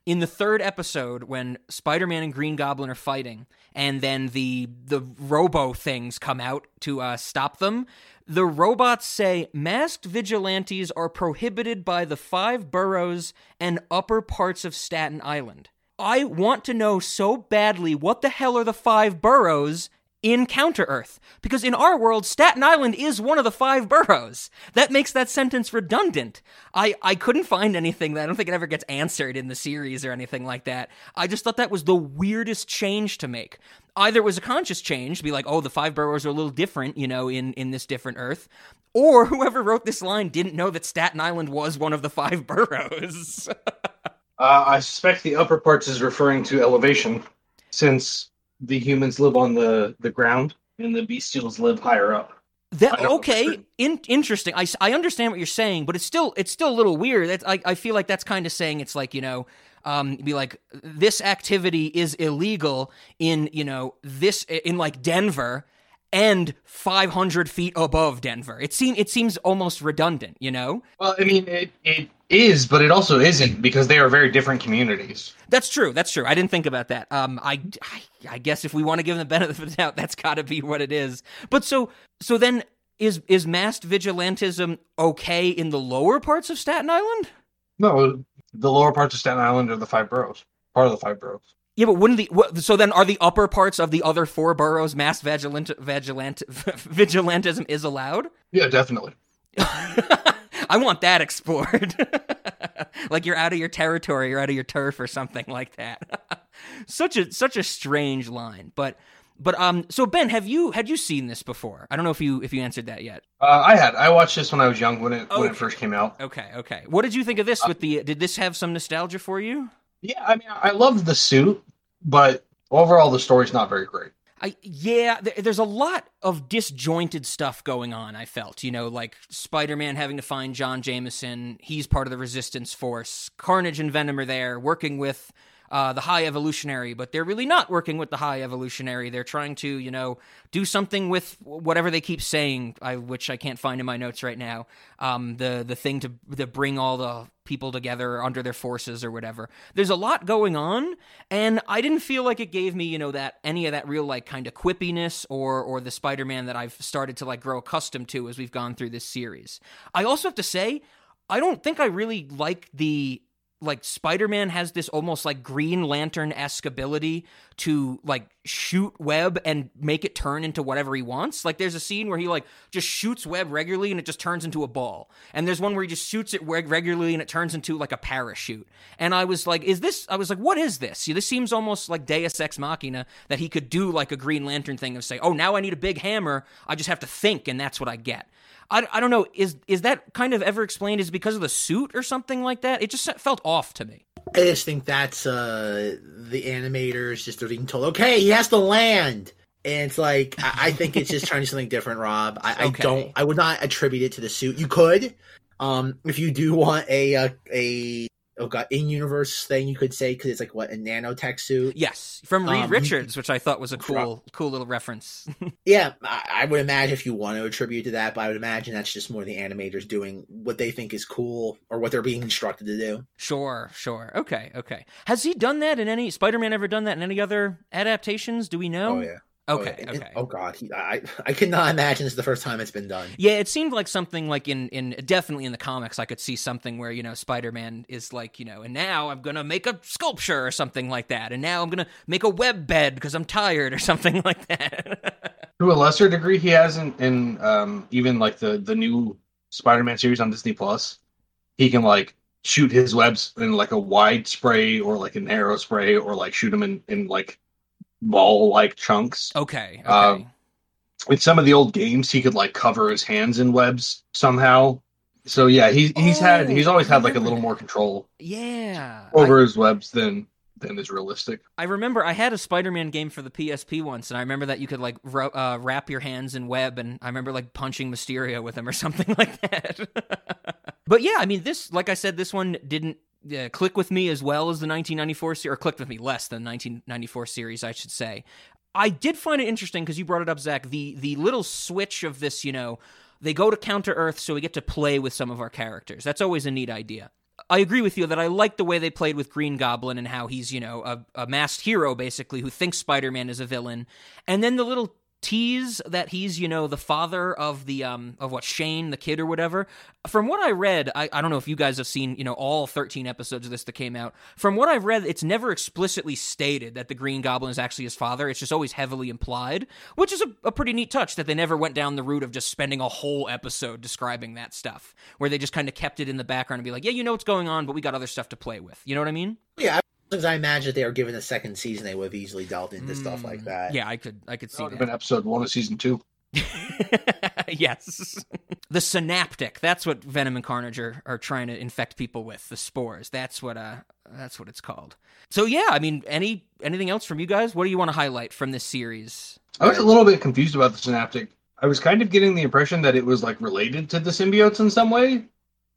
Speaker 3: In the third episode, when Spider-Man and Green Goblin are fighting, and then the the robo things come out to uh, stop them, the robots say masked vigilantes are prohibited by the five boroughs and upper parts of Staten Island. I want to know so badly what the hell are the five boroughs in Counter Earth? Because in our world, Staten Island is one of the five boroughs. That makes that sentence redundant. I, I couldn't find anything that I don't think it ever gets answered in the series or anything like that. I just thought that was the weirdest change to make. Either it was a conscious change to be like, oh, the five boroughs are a little different, you know, in, in this different Earth. Or [laughs] whoever wrote this line didn't know that Staten Island was one of the five boroughs. [laughs]
Speaker 4: Uh, I suspect the upper parts is referring to elevation, since the humans live on the the ground and the bestials live higher up.
Speaker 3: That okay,
Speaker 4: remember.
Speaker 3: in, interesting. I, s- I understand what you're saying, but it's still it's still a little weird. That's, I I feel like that's kind of saying it's like you know, um, be like this activity is illegal in you know this in like Denver and 500 feet above Denver. It seem it seems almost redundant, you know.
Speaker 4: Well, I mean, it it is, but it also isn't because they are very different communities.
Speaker 3: That's true. That's true. I didn't think about that. Um, I, I, I guess if we want to give them the benefit of the doubt, that's got to be what it is. But so, so then is is masked vigilantism okay in the lower parts of Staten Island?
Speaker 4: No, the lower parts of Staten Island are the five boroughs, part of the five boroughs.
Speaker 3: Yeah, but wouldn't the what, so then are the upper parts of the other four boroughs mass vigilant vigilant [laughs] vigilantism is allowed?
Speaker 4: Yeah, definitely. [laughs]
Speaker 3: I want that explored. [laughs] like you're out of your territory, you're out of your turf or something like that. such a such a strange line. But but um so Ben, have you had you seen this before? I don't know if you if you answered that yet.
Speaker 4: Uh, I had I watched this when I was young when it when it first came out.
Speaker 3: Okay, okay. What did you think of this with the did this have some nostalgia for you?
Speaker 4: Yeah, I mean, I love the suit, but overall the story's not very great.
Speaker 3: I yeah, th- there's a lot of disjointed stuff going on. I felt, you know, like Spider-Man having to find John Jameson. He's part of the Resistance Force. Carnage and Venom are there working with uh, the High Evolutionary, but they're really not working with the High Evolutionary. They're trying to, you know, do something with whatever they keep saying, I, which I can't find in my notes right now. Um, the the thing to to bring all the people together under their forces or whatever. There's a lot going on, and I didn't feel like it gave me, you know, that any of that real like kind of quippiness or or the Spider-Man that I've started to like grow accustomed to as we've gone through this series. I also have to say, I don't think I really like the like Spider-Man has this almost like Green Lantern-esque ability to like shoot web and make it turn into whatever he wants. Like there's a scene where he like just shoots web regularly and it just turns into a ball. And there's one where he just shoots it regularly and it turns into like a parachute. And I was like, is this I was like, what is this? See, this seems almost like Deus Ex Machina that he could do like a Green Lantern thing of say, "Oh, now I need a big hammer. I just have to think and that's what I get." I, I don't know. Is is that kind of ever explained? Is it because of the suit or something like that? It just felt off to me.
Speaker 1: I just think that's uh the animators just are being told, okay, he has to land. And it's like I, I think it's just trying to do something different, Rob. I,
Speaker 3: Okay.
Speaker 1: I don't I would not attribute it to the suit. You could. Um, if you do want a uh, a oh god in universe thing, you could say because it's like what a nanotech suit.
Speaker 3: Yes, from Reed
Speaker 1: Um,
Speaker 3: Richards, which I thought was a cool, cool little reference. [laughs] [laughs]
Speaker 1: Yeah, I, I would imagine if you want to attribute to that, but I would imagine that's just more the animators doing what they think is cool or what they're being instructed to do.
Speaker 3: sure, sure. Okay, okay. Has he done that in any Spider-Man? Ever done that in any other adaptations? Do we know?
Speaker 1: Oh yeah.
Speaker 3: Okay,
Speaker 1: oh, yeah. And-
Speaker 3: okay.
Speaker 1: oh god, he, I I cannot imagine it's the first time it's been done.
Speaker 3: Yeah, it seemed like something like in in definitely in the comics I could see something where, you know, Spider-Man is like, you know, and now I'm going to make a sculpture or something like that. And now I'm going to make a web bed because I'm tired [laughs] or something like that.
Speaker 4: To a lesser degree, he has in, in um, even like the the new Spider-Man series on Disney Plus. He can like shoot his webs in like a wide spray or like a narrow spray or like shoot them in in like ball like chunks.
Speaker 3: okay, okay.
Speaker 4: Um, In some of the old games, he could like cover his hands in webs somehow. So yeah, he he's had
Speaker 3: Oh,
Speaker 4: he's always had like a little more control
Speaker 3: yeah.
Speaker 4: over his webs than than is realistic.
Speaker 3: I remember I had a Spider-Man game for the PSP once, and I remember that you could like ro- uh, wrap your hands in web, and I remember like punching Mysterio with him or [laughs] something like that. [laughs] but yeah, I mean, this, like I said, this one didn't uh, click with me as well as the 1994 series, or clicked with me less than 1994 series, I should say. I did find it interesting because you brought it up, Zach. The the little switch of this, you know, they go to Counter Earth, so we get to play with some of our characters. That's always a neat idea. I agree with you that I like the way they played with Green Goblin and how he's, you know, a, a masked hero basically who thinks Spider Man is a villain. And then the little tease that he's, you know, the father of the um of what Shane, the kid or whatever. From what I read, I, I don't know if you guys have seen, you know, all 13 episodes of this that came out. From what I've read, it's never explicitly stated that the Green Goblin is actually his father. It's just always heavily implied, which is a, a pretty neat touch that they never went down the route of just spending a whole episode describing that stuff, where they just kind of kept it in the background and be like, yeah, you know what's going on, but we got other stuff to play with. You know what I mean?
Speaker 1: Yeah, because I imagine if they were given a second season, they would have easily delved into stuff like that.
Speaker 3: Mm, Yeah, I could, I could
Speaker 4: That
Speaker 3: see
Speaker 4: would have
Speaker 3: that.
Speaker 4: been episode one of season two. [laughs] [laughs]
Speaker 3: yes. The Synoptic. That's what Venom and Carnage are, are trying to infect people with. The spores. That's what uh that's what it's called. So yeah, I mean any anything else from you guys? What do you want to highlight from this series?
Speaker 4: I was a little bit confused about the Synoptic. I was kind of getting the impression that it was like related to the symbiotes in some way,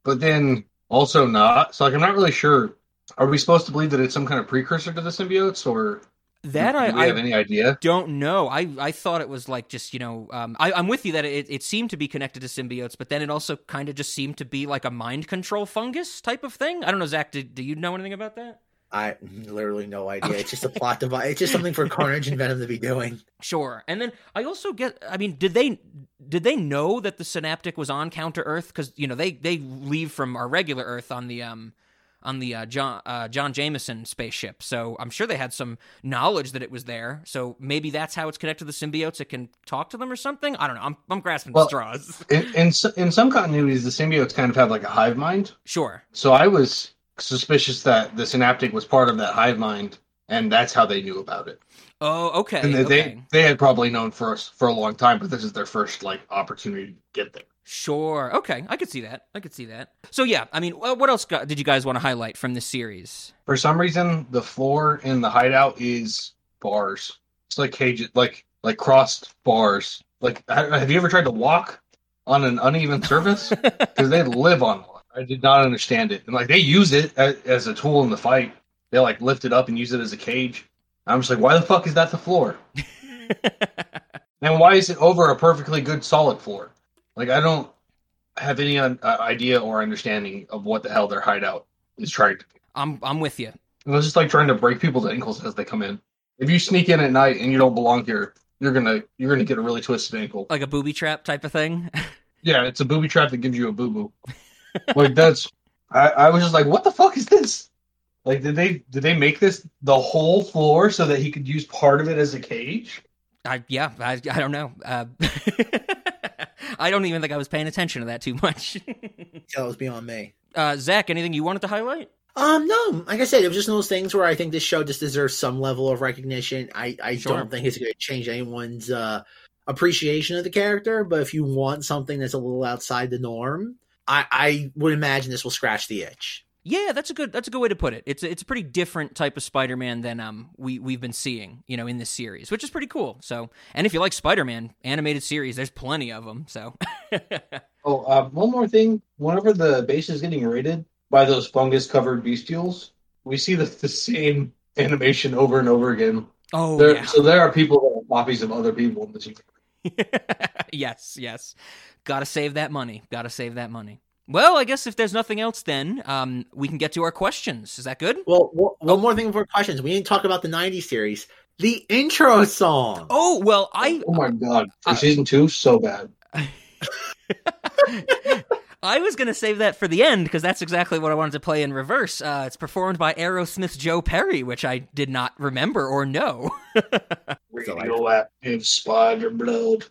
Speaker 4: but then also not. So like I'm not really sure. Are we supposed to believe that it's some kind of precursor to the symbiotes, or
Speaker 3: That
Speaker 4: do
Speaker 3: I,
Speaker 4: we
Speaker 3: I
Speaker 4: have any idea?
Speaker 3: don't know. I, I thought it was like just, you know, um, I, I'm with you that it, it seemed to be connected to symbiotes, but then it also kind of just seemed to be like a mind control fungus type of thing. I don't know, Zach, do, do you know anything about that?
Speaker 1: I literally no idea. It's just a plot device. It's just something for Carnage and Venom to be doing.
Speaker 3: Sure. And then I also get I mean, did they did they know that the Synoptic was on counter Earth cuz you know, they they leave from our regular Earth on the um on the uh, John uh, John Jameson spaceship. So I'm sure they had some knowledge that it was there. So maybe that's how it's connected to the symbiotes. It can talk to them or something. I don't know. I'm I'm grasping
Speaker 4: Well-
Speaker 3: straws. [laughs]
Speaker 4: In, in in some continuities, the symbiotes kind of have like a hive mind.
Speaker 3: Sure.
Speaker 4: So I was suspicious that the Synoptic was part of that hive mind, and that's how they knew about it.
Speaker 3: Oh, okay.
Speaker 4: And they
Speaker 3: okay.
Speaker 4: they, they had probably known for us for a long time, but this is their first like opportunity to get there.
Speaker 3: Sure. Okay. I could see that. I could see that. So yeah, I mean, what else did you guys want to highlight from this series?
Speaker 4: For some reason, the floor in the hideout is bars. It's like cages, like like crossed bars. Like, have you ever tried to walk on an uneven surface? [laughs] Because they live on one. I did not understand it, and like they use it as, as a tool in the fight. They like lift it up and use it as a cage. I'm just like, why the fuck is that the floor? [laughs] And why is it over a perfectly good solid floor? Like, I don't have any uh, idea or understanding of what the hell their hideout is trying to do.
Speaker 3: I'm I'm with you.
Speaker 4: It was just like trying to break people's ankles as they come in. If you sneak in at night and you don't belong here, you're gonna you're gonna get a really twisted ankle.
Speaker 3: Like a booby trap type of thing. [laughs]
Speaker 4: Yeah, it's a booby trap that gives you a boo boo. like that's I, I was just like, what the fuck is this? Like, did they did they make this the whole floor so that he could use part of it as a cage?
Speaker 3: I yeah, I, I don't know. Uh, [laughs] I don't even think I was paying attention to that too much. [laughs]
Speaker 1: That was beyond me.
Speaker 3: uh, Zach, anything you wanted to highlight?
Speaker 1: Um, no, like I said, it was just one of those things where I think this show just deserves some level of recognition. I, I
Speaker 3: Sure.
Speaker 1: don't think it's going to change anyone's uh, appreciation of the character, but if you want something that's a little outside the norm, I, I would imagine this will scratch the itch.
Speaker 3: Yeah, that's a good that's a good way to put it. It's a, it's a pretty different type of Spider-Man than um we we've been seeing, you know, in this series, which is pretty cool. So, and if you like Spider-Man animated series, there's plenty of them. So, [laughs]
Speaker 4: Oh, uh, one more thing. Whenever the base is getting raided by those fungus-covered bestials, we see the, the same animation over and over again.
Speaker 3: oh
Speaker 4: There,
Speaker 3: yeah,
Speaker 4: So there are people that are copies of other people in this [laughs] universe.
Speaker 3: yes, yes. Got to save that money. Got to save that money. Well, I guess if there's nothing else, then um, we can get to our questions. Is that good?
Speaker 1: Well, one one more thing before questions. We didn't talk about the '90s series. The intro song.
Speaker 3: Oh well, I
Speaker 4: Oh my god! [laughs] For
Speaker 3: Uh,
Speaker 4: season two, so bad. [laughs]
Speaker 3: I was going to save that for the end because that's exactly what I wanted to play in reverse. Uh, it's performed by Aerosmith's Joe Perry, which I did not remember or know. [laughs]
Speaker 4: Radioactive spider blood.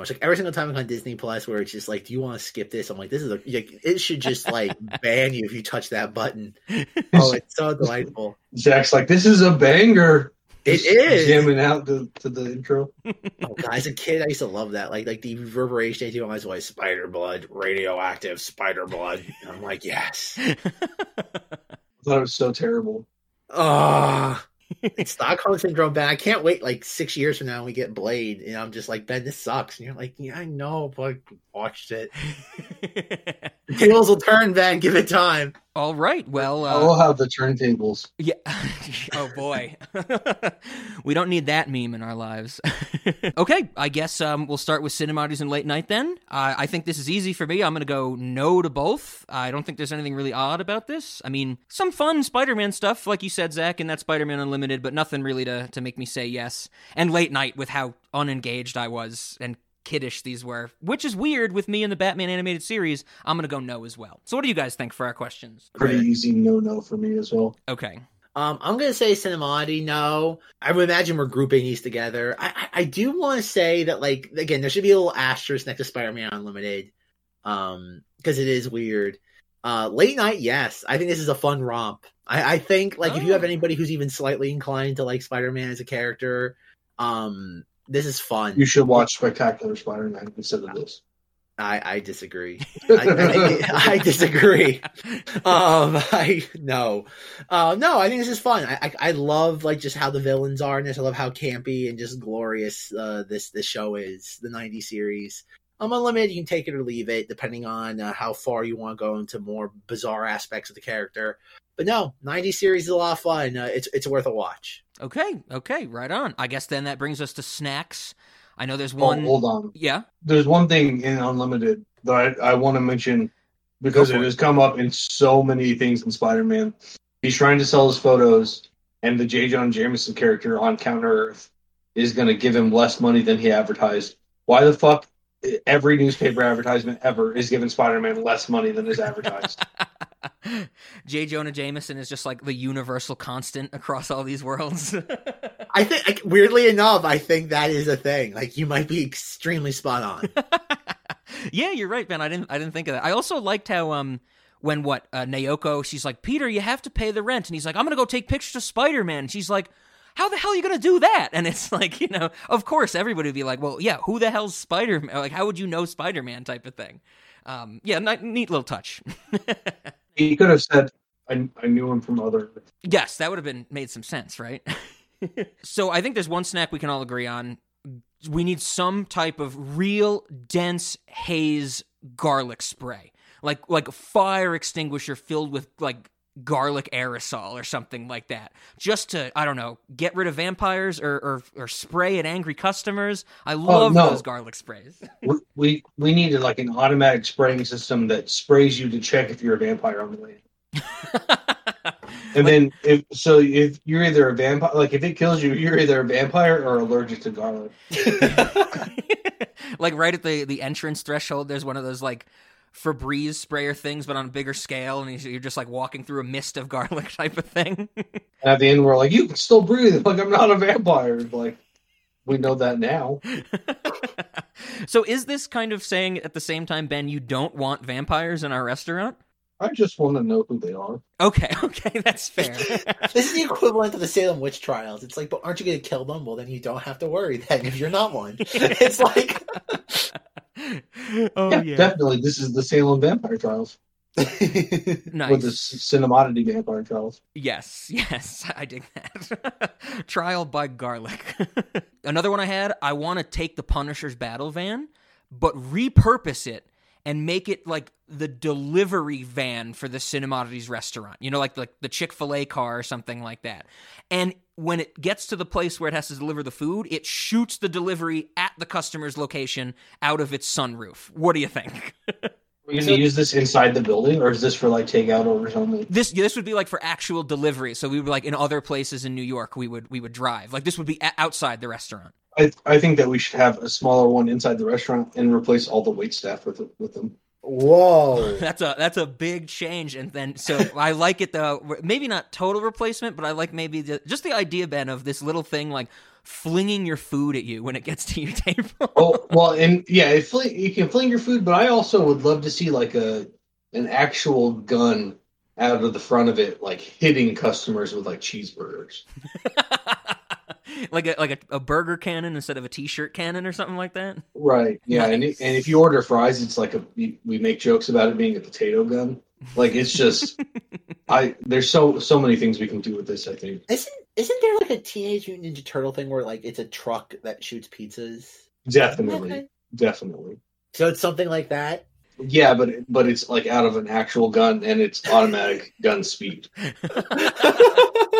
Speaker 1: Much. Like every single time I'm on Disney Plus, where it's just like, "Do you want to skip this?" I'm like, "This is a." Like, it should just like [laughs] ban you if you touch that button. [laughs] Oh, it's so delightful.
Speaker 4: Zach's like, this is a banger.
Speaker 1: It
Speaker 4: Just
Speaker 1: is.
Speaker 4: jamming out to, to the intro. [laughs]
Speaker 1: Oh, God, as a kid, I used to love that. Like, like the reverberation they do on my voice: spider blood, radioactive spider blood. And I'm like, yes.
Speaker 4: I thought it was so terrible.
Speaker 1: Oh, like [laughs] Stockholm syndrome. Ben, I can't wait like six years from now we get Blade, and I'm just like, Ben, this sucks. And you're like, yeah, I know, but watched it. The [laughs] tables will turn, Ben. Give it time.
Speaker 3: All right. Well,
Speaker 4: I
Speaker 3: uh,
Speaker 4: will have the turntables.
Speaker 3: yeah. [laughs] oh boy, [laughs] we don't need that meme in our lives. okay, I guess um, we'll start with Cinemodities and Late Night then. Uh, I think this is easy for me. I'm going to go no to both. I don't think there's anything really odd about this. I mean, some fun Spider-Man stuff, like you said, Zach, and that Spider-Man Unlimited, but nothing really to to make me say yes. And Late Night with how unengaged I was and kiddish these were, which is weird with me in the Batman animated series. I'm going to go no as well. So, what do you guys think for our questions?
Speaker 4: Pretty easy no no for me as well.
Speaker 3: Okay.
Speaker 1: Um, I'm gonna say Cinemati. No, I would imagine we're grouping these together. I, I, I do want to say that, like, again, there should be a little asterisk next to Spider-Man Unlimited, um, because it is weird. Uh, late night, yes, I think this is a fun romp. I, I think, like, if you have
Speaker 3: Oh.
Speaker 1: anybody who's even slightly inclined to like Spider-Man as a character, um, this is fun.
Speaker 4: You should watch Spectacular Spider-Man instead of this.
Speaker 1: I, I disagree. I, I, [laughs] I disagree. Um, I no, uh, no. I think this is fun. I, I I love like just how the villains are in this. I love how campy and just glorious uh, this this show is. The '90s series. Um, unlimited. You can take it or leave it, depending on uh, how far you want to go into more bizarre aspects of the character. But no, 90 series is a lot of fun. Uh, it's it's worth a watch.
Speaker 3: Okay, okay, right on. I guess then that brings us to snacks. I know there's
Speaker 4: Oh,
Speaker 3: one.
Speaker 4: hold on.
Speaker 3: Yeah.
Speaker 4: There's one thing in Unlimited that I, I want to mention because it
Speaker 3: it.
Speaker 4: has come up in so many things in Spider-Man. He's trying to sell his photos, and the J. Jonah Jameson character on Counter Earth is going to give him less money than he advertised. Why the fuck? Every newspaper advertisement ever is giving Spider-Man less money than is advertised. [laughs]
Speaker 3: J. Jonah Jameson is just like the universal constant across all these worlds. [laughs]
Speaker 1: I think like, weirdly enough, I think that is a thing. Like you might be extremely spot on. [laughs]
Speaker 3: yeah, you're right, Ben. I didn't I didn't think of that. I also liked how um when what uh, Naoko she's like Peter, you have to pay the rent, and he's like I'm gonna go take pictures of Spider Man. She's like. How the hell are you gonna do that? And it's [laughs] like, you know, of course everybody would be like, well, yeah, who the hell's Spider Man? Like, how would you know Spider Man type of thing? Um, yeah, ni- neat little touch. [laughs]
Speaker 4: he could have said, I, I knew him from other.
Speaker 3: Yes, that would have been made some sense, right? [laughs] so I think there's one snack we can all agree on. We need some type of real dense haze garlic spray. Like like a fire extinguisher filled with like garlic aerosol or something like that, just to I don't know get rid of vampires or or, or spray at angry customers. I oh, love
Speaker 4: no.
Speaker 3: those garlic sprays. [laughs]
Speaker 4: we, we we needed like an automatic spraying system that sprays you to check if you're a vampire on the way. [laughs] And then if so, if you're either a vampire, like if it kills you, you're either a vampire or allergic to garlic. [laughs]
Speaker 3: like right at the the entrance threshold, there's one of those like Febreze sprayer things, but on a bigger scale, and you're just like walking through a mist of [laughs] garlic type of thing.
Speaker 4: And at the end, we're like, you can still breathe. [laughs] Like I'm not a vampire. Like we know that now. [laughs]
Speaker 3: so, is this kind of saying at the same time, Ben, you don't want vampires in our restaurant?
Speaker 4: I just want to know who they are.
Speaker 3: Okay, okay, that's fair.
Speaker 1: this is the equivalent of the Salem witch trials. It's like, but aren't you going to kill them? Well, then you don't have to worry then if you're not one. it's like, [laughs]
Speaker 3: oh
Speaker 4: yeah,
Speaker 3: yeah,
Speaker 4: definitely. This is the Salem Vampire Trials [laughs]
Speaker 3: nice.
Speaker 4: with the Cinemodity Vampire Trials.
Speaker 3: Yes, [laughs] yes, I dig that. Trial by garlic. Another one I had, I want to take the Punisher's battle van, but repurpose it and make it like the delivery van for the Cinemodities restaurant. You know, like like the Chick-fil-A car or something like that. And when it gets to the place where it has to deliver the food, it shoots the delivery at the customer's location out of its sunroof. What do you think? [laughs]
Speaker 4: Are you going to use this inside the building, or is this for like takeout orders only?
Speaker 3: This this would be like for actual delivery. So we would like in other places in New York, we would we would drive. Like this would be outside the restaurant.
Speaker 4: I I think that we should have a smaller one inside the restaurant and replace all the wait staff with with them.
Speaker 1: Whoa. [laughs]
Speaker 3: That's a that's a big change, and then so I like it though. Maybe not total replacement, but I like maybe the, just the idea, Ben, of this little thing like flinging your food at you when it gets to your [laughs] table.
Speaker 4: Oh well, and yeah, it fling, you can fling your food, but I also would love to see like a an actual gun out of the front of it, like hitting customers with like cheeseburgers. [laughs]
Speaker 3: like a like a, a burger cannon instead of a t-shirt cannon or something like that.
Speaker 4: Right. Yeah, and
Speaker 3: Nice.
Speaker 4: it, and if you order fries, it's like a we we make jokes about it being a potato gun. Like it's just, [laughs] I there's so so many things we can do with this. I think
Speaker 1: Isn't isn't there like a Teenage Mutant Ninja Turtle thing where like it's a truck that shoots pizzas?
Speaker 4: definitely,
Speaker 1: Okay.
Speaker 4: definitely.
Speaker 1: So it's something like that.
Speaker 4: Yeah, but but it's like out of an actual gun and it's automatic [laughs] gun speed. [laughs]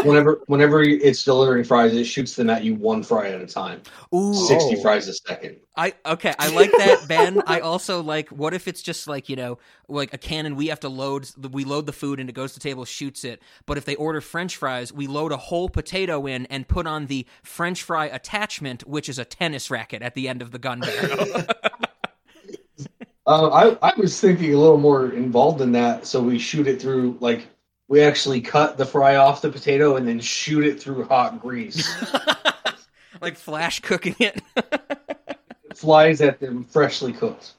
Speaker 4: Whenever whenever it's delivering fries, it shoots them at you one fry at a time,
Speaker 3: Ooh,
Speaker 4: sixty
Speaker 1: Oh.
Speaker 4: fries a second.
Speaker 3: I okay, I like that, [laughs] Ben. I also like what if it's just like you know, like a cannon. We have to load. We load the food and it goes to the table, shoots it. But if they order French fries, we load a whole potato in and put on the French fry attachment, which is a tennis racket at the end of the gun barrel.
Speaker 4: Uh, I I was thinking a little more involved in that, so we shoot it through like we actually cut the fry off the potato and then shoot it through hot grease. [laughs]
Speaker 3: like flash cooking it.
Speaker 4: It flies at them freshly cooked.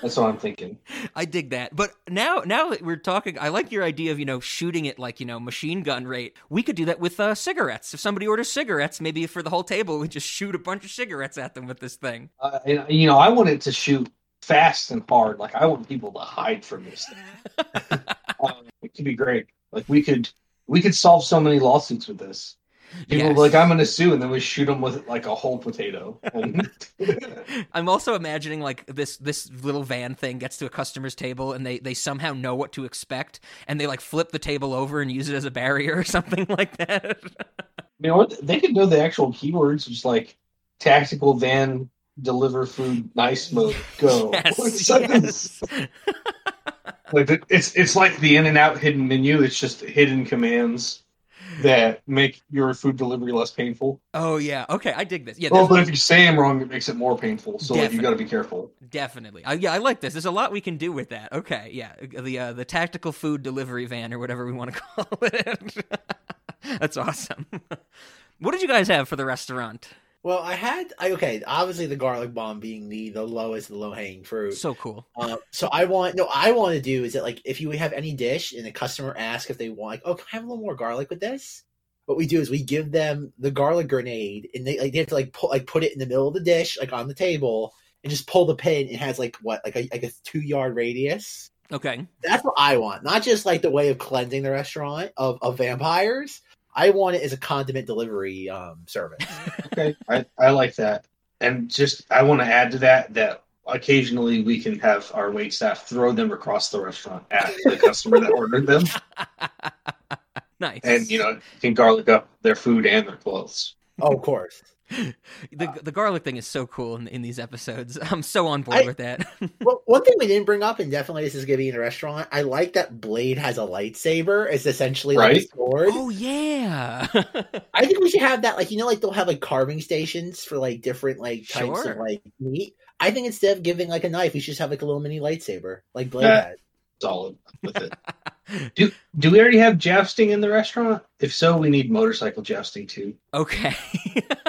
Speaker 4: That's what I'm thinking. [laughs]
Speaker 3: I dig that. But now, now that we're talking, I like your idea of you know shooting it like you know machine gun rate. We could do that with uh, cigarettes. If somebody orders cigarettes, maybe for the whole table, we just shoot a bunch of cigarettes at them with this thing.
Speaker 4: Uh, and you know, I want it to shoot fast and hard. Like I want people to hide from this thing. [laughs] Um, it could be great. Like we could we could solve so many lawsuits with this. People
Speaker 3: Yes.
Speaker 4: like I'm gonna sue, and then we shoot them with like a whole potato. [laughs]
Speaker 3: I'm also imagining like this this little van thing gets to a customer's table and they they somehow know what to expect and they like flip the table over and use it as a barrier or [laughs] something like that.
Speaker 4: you know? They could know the actual keywords, just like tactical van deliver food nice mode go. [laughs]
Speaker 3: yes, [laughs] yes.
Speaker 4: Like the- it's it's like the in and out hidden menu. It's just hidden commands that make your food delivery less painful.
Speaker 3: Oh yeah. Okay, I dig this. Yeah,
Speaker 4: Well, but if you say them wrong, it makes it more painful. So like, you got to be careful.
Speaker 3: Definitely. Uh, yeah, I like this. There's a lot we can do with that. Okay, yeah. The uh, the tactical food delivery van or whatever we want to [laughs] call it. That's awesome. what did you guys have for the restaurant?
Speaker 1: Well, I had I, okay. Obviously, the garlic bomb being the the lowest, the low hanging fruit.
Speaker 3: So cool.
Speaker 1: Uh, so I want no. I want to do is that like if you have any dish and the customer asks if they want like oh can I have a little more garlic with this? What we do is we give them the garlic grenade and they like they have to like pull like put it in the middle of the dish like on the table and just pull the pin. It has like what like a like a two yard radius.
Speaker 3: Okay.
Speaker 1: That's what I want. Not just like the way of cleansing the restaurant of, of vampires. I want it as a condiment delivery um, service. [laughs]
Speaker 4: Okay, I, I like that. And just I want to add to that that occasionally we can have our wait staff throw them across the restaurant at the customer that ordered them. [laughs]
Speaker 3: nice.
Speaker 4: and you know can garlic up their food and their clothes.
Speaker 1: Oh, of course. [laughs]
Speaker 3: the the garlic thing is so cool in, in these episodes. [laughs] I'm so on board
Speaker 1: I-
Speaker 3: with that. [laughs]
Speaker 1: well, one thing we didn't bring up, and definitely this is going to be in a restaurant. I like that Blade has a lightsaber. It's essentially like a sword.
Speaker 3: oh yeah.
Speaker 1: I think we should have that. Like you know, like they'll have like carving stations for like different like types
Speaker 3: Sure.
Speaker 1: of like meat. I think instead of giving like a knife, we should just have like a little mini lightsaber, like Blade
Speaker 4: Yeah.
Speaker 1: has.
Speaker 4: Solid with it. Do do we already have jousting in the restaurant? If so, we need motorcycle jousting too.
Speaker 3: okay. [laughs]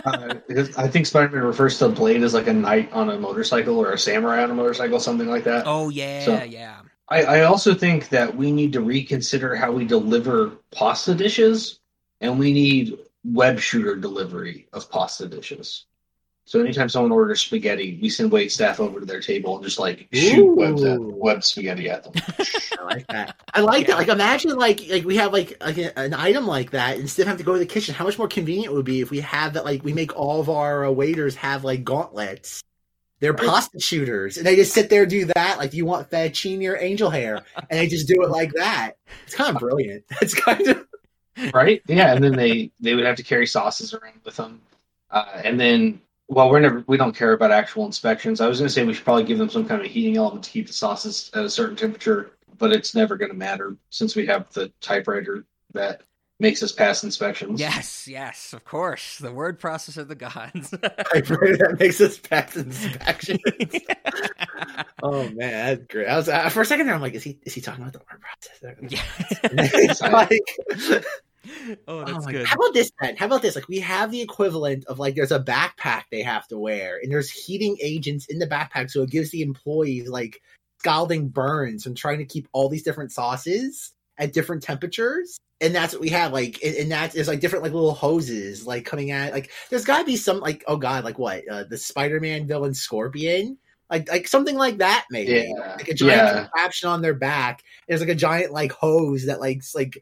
Speaker 4: Uh, I think Spider-Man refers to Blade as like a knight on a motorcycle or a samurai on a motorcycle, something like that.
Speaker 3: oh yeah,
Speaker 4: So-
Speaker 3: yeah.
Speaker 4: I, I also think that we need to reconsider how we deliver pasta dishes, and we need web shooter delivery of pasta dishes. So anytime someone orders spaghetti, we send wait staff over to their table and just like shoot webs at,
Speaker 1: Ooh.
Speaker 4: web spaghetti at them. [laughs]
Speaker 1: I like that. I like that. Like imagine like like we have like like an item like that instead of having to go to the kitchen. How much more convenient it would be if we had that? Like we make all of our uh, waiters have like gauntlets. They're pasta shooters, and they just sit there and do that. Like, do you want fettuccine or angel hair? And they just do it like that. It's kind of brilliant. [laughs] It's kind of
Speaker 4: right? Yeah, and then they they would have to carry sauces around with them, uh, and then well, we're never we don't care about actual inspections. I was going to say we should probably give them some kind of heating element to keep the sauces at a certain temperature, but it's never going to matter since we have the typewriter that makes us pass inspections.
Speaker 3: Yes, yes, of course. The word process of the gods. [laughs]
Speaker 1: Typewriter that makes us pass inspections. [laughs] oh man, that's great. I was uh, for a second there. I'm like, is he is he talking about the word process?
Speaker 3: yeah.
Speaker 1: It's [laughs] like,
Speaker 3: oh,
Speaker 1: oh
Speaker 3: that's
Speaker 1: my
Speaker 3: good.
Speaker 1: God. How about this then? How about this? Like we have the equivalent of like there's a backpack they have to wear, and there's heating agents in the backpack, so it gives the employees like scalding burns from trying to keep all these different sauces at different temperatures. And that's what we have, like, and, and that's there's like different like little hoses like coming at like there's got to be some like oh god like what uh, the Spider-Man villain Scorpion like like something like that maybe
Speaker 4: Yeah.
Speaker 1: like a giant
Speaker 4: Yeah.
Speaker 1: contraption on their back. There's like a giant like hose that like like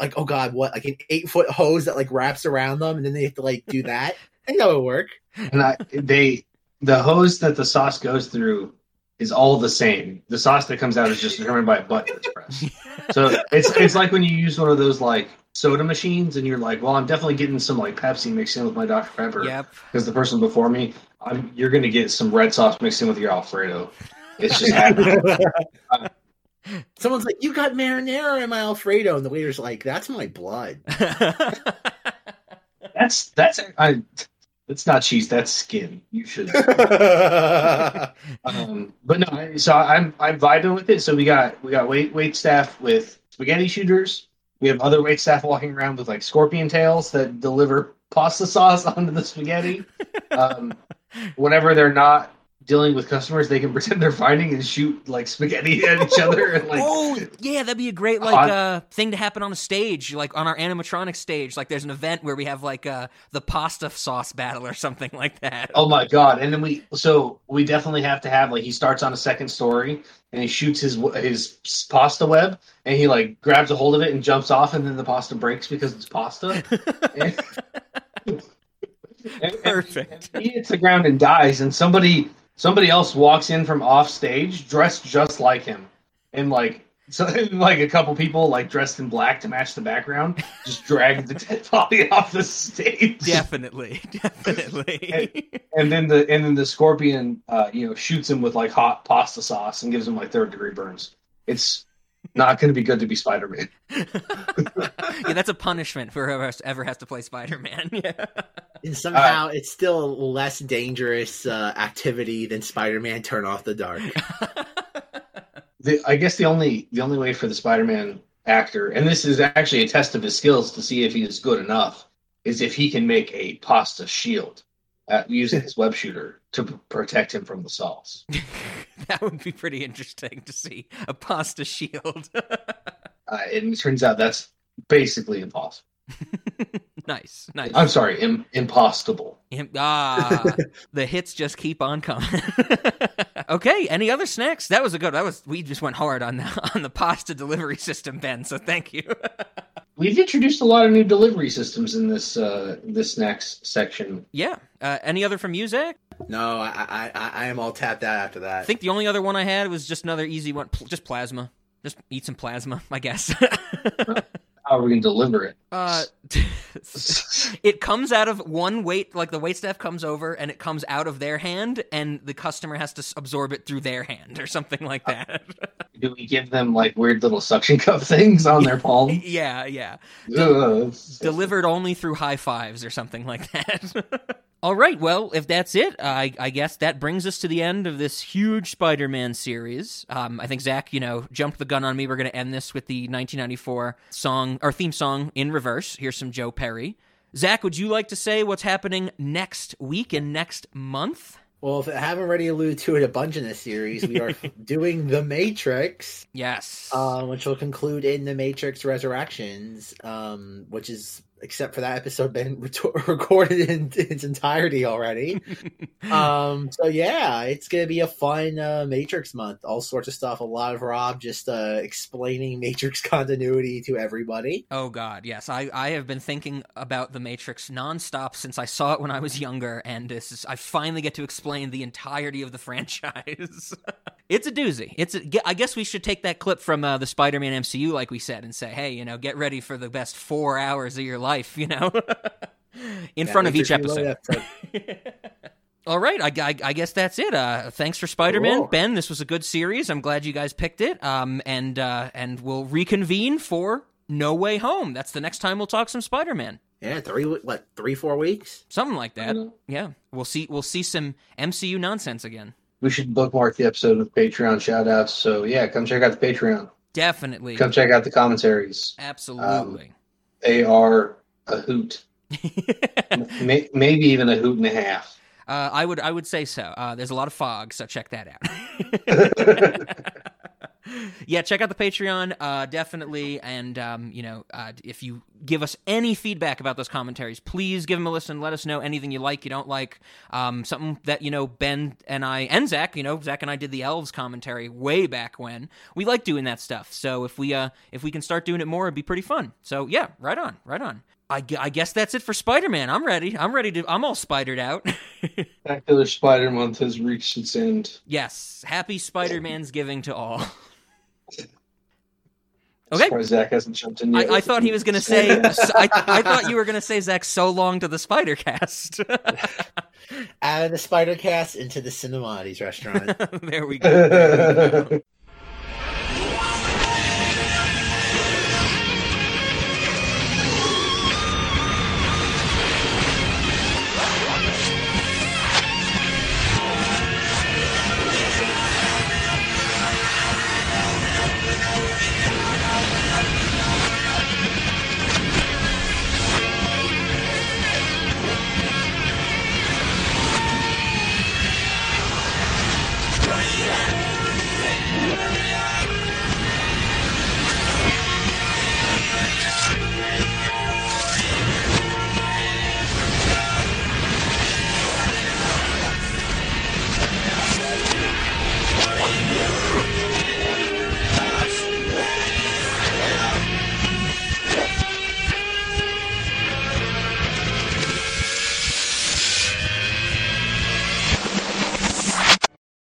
Speaker 1: like oh god what like an eight foot hose that like wraps around them and then they have to like do [laughs] that. I think that would work.
Speaker 4: and I, they the hose that the sauce goes through is all the same. The sauce that comes out is just determined by a button that's pressed. [laughs] So it's it's like when you use one of those like soda machines and you're like, well, I'm definitely getting some like Pepsi mixed in with my Dr Pepper
Speaker 3: Yep.
Speaker 4: because the person before me, I'm you're gonna get some red sauce mixed in with your Alfredo. It's just happening. [laughs]
Speaker 1: Someone's like, "You got marinara in my Alfredo," and the waiter's like, "That's my blood." [laughs]
Speaker 4: that's that's I. That's not cheese. That's skin. You should. [laughs] Um, but no, so I'm I'm vibing with it. So we got we got wait wait staff with spaghetti shooters. We have other wait staff walking around with like scorpion tails that deliver pasta sauce [laughs] onto the spaghetti. Um, whenever they're not dealing with customers, they can [laughs] pretend they're fighting and shoot like spaghetti at each other and like.
Speaker 3: oh yeah, that'd be a great like
Speaker 4: Hot-
Speaker 3: uh thing to happen on a stage, like on our animatronic stage. Like there's an event where we have like uh the pasta sauce battle or something like that.
Speaker 4: Oh my god! And then we so we definitely have to have like he starts on a second story and he shoots his his pasta web and he like grabs a hold of it and jumps off and then the pasta breaks because it's pasta. [laughs] and-
Speaker 3: Perfect.
Speaker 4: and he hits the ground and dies and somebody somebody else walks in from off stage dressed just like him and like [laughs] so like a couple people like dressed in black to match the background just drag the [laughs] dead body off the stage.
Speaker 3: Definitely, [laughs] definitely.
Speaker 4: and then the and then the scorpion uh you know shoots him with like hot pasta sauce and gives him like third degree burns it's not going to be good to be spider-man [laughs]
Speaker 3: yeah, that's a punishment for whoever ever has to play Spider-Man. [laughs] Yeah.
Speaker 1: and somehow, it's still a less dangerous uh, activity than Spider-Man Turn Off the Dark. [laughs]
Speaker 4: the, i guess the only the only way for the spider-man actor and this is actually a test of his skills to see if he is good enough is if he can make a pasta shield uh, using his web shooter to protect him from the sauce [laughs]
Speaker 3: that would be pretty interesting to see a pasta shield. [laughs]
Speaker 4: uh, and it turns out that's basically impossible [laughs]
Speaker 3: nice, nice.
Speaker 4: i'm sorry Im- impossible
Speaker 3: Im- ah, the hits just keep on coming. okay, any other snacks? That was a good. That was we just went hard on the on the pasta delivery system, Ben. So thank you.
Speaker 4: We've introduced a lot of new delivery systems in this uh, this next section.
Speaker 3: yeah. Uh, any other from music?
Speaker 1: No, I, I I I am all tapped out after that.
Speaker 3: I think the only other one I had was just another easy one, pl- just plasma. Just eat some plasma, [laughs] I guess.
Speaker 4: How are we gonna deliver it?
Speaker 3: Uh, [laughs] it comes out of one wait, like the wait staff comes over and it comes out of their hand, and the customer has to absorb it through their hand or something like that.
Speaker 4: Do we give them like weird little suction cup things on their palm? [laughs]
Speaker 3: yeah, yeah.
Speaker 4: Ugh.
Speaker 3: Delivered only through high fives or something like that. [laughs] All right, well, if that's it, I, I guess that brings us to the end of this huge Spider-Man series. Um, I think Zach, you know, jumped the gun on me. We're going to end this with the 1994 song or theme song in reverse. Here's some Joe Perry. Zach, would you like to say what's happening next week and next month?
Speaker 1: Well, if I haven't already alluded to it a bunch in this series, we are [laughs] doing The Matrix,
Speaker 3: Yes.
Speaker 1: uh, which will conclude in The Matrix Resurrections, um, which is, except for that episode, been [laughs] re- recorded in its entirety already. [laughs] um, so yeah, it's gonna be a fun uh, Matrix month. All sorts of stuff. A lot of Rob just uh, explaining [laughs] Matrix continuity to everybody.
Speaker 3: Oh God, yes. I, I have been thinking about the Matrix nonstop since I saw it when I was younger, and this is I finally get to explain the entirety of the franchise. it's a doozy. It's a, I guess we should take that clip from uh, the Spider-Man MCU, like we said, and say, hey, you know, get ready for the best four hours of your life, you know, [laughs] in
Speaker 1: Yeah,
Speaker 3: front of each episode.
Speaker 1: episode. [laughs]
Speaker 3: All right, I, I, I guess that's it. Uh, thanks for Spider-Man,
Speaker 1: Cool.
Speaker 3: Ben. This was a good series. I'm glad you guys picked it. Um, and uh, and we'll reconvene for No Way Home. That's the next time we'll talk some Spider-Man.
Speaker 1: Yeah, three what three four weeks.
Speaker 3: Something like that. Yeah, we'll see. We'll see some MCU nonsense again.
Speaker 4: We should bookmark the episode with Patreon shout outs. So yeah, come check out the Patreon.
Speaker 3: Definitely,
Speaker 4: Come check out the commentaries.
Speaker 3: absolutely.
Speaker 4: They are a hoot. [laughs] Maybe even a hoot and a half.
Speaker 3: uh, I would I would say so. Uh, there's a lot of fog, so check that out. [laughs] yeah, check out the Patreon, uh, definitely. And um, you know, uh, if you give us any feedback about those commentaries, please give them a listen. Let us know anything you like, you don't like. Um, something that you know Ben and I and Zach, you know, Zach and I did the elves commentary way back when. We like doing that stuff. So if we uh if we can start doing it more, it'd be pretty fun. So yeah, right on, right on. I, I guess that's it for Spider Man. I'm ready. I'm ready to. I'm all spidered out. [laughs]
Speaker 4: Spectacular Spider Month has reached its end.
Speaker 3: yes. Happy Spider Man's giving to all. [laughs]
Speaker 4: I'm
Speaker 3: Okay.
Speaker 4: surprised Zach hasn't jumped in yet.
Speaker 3: I, I thought he was going to say. [laughs] I, I thought you were going to say Zach. So long to the Spider Cast.
Speaker 1: Out of the Spider Cast into the Cinemati's restaurant.
Speaker 3: there we go.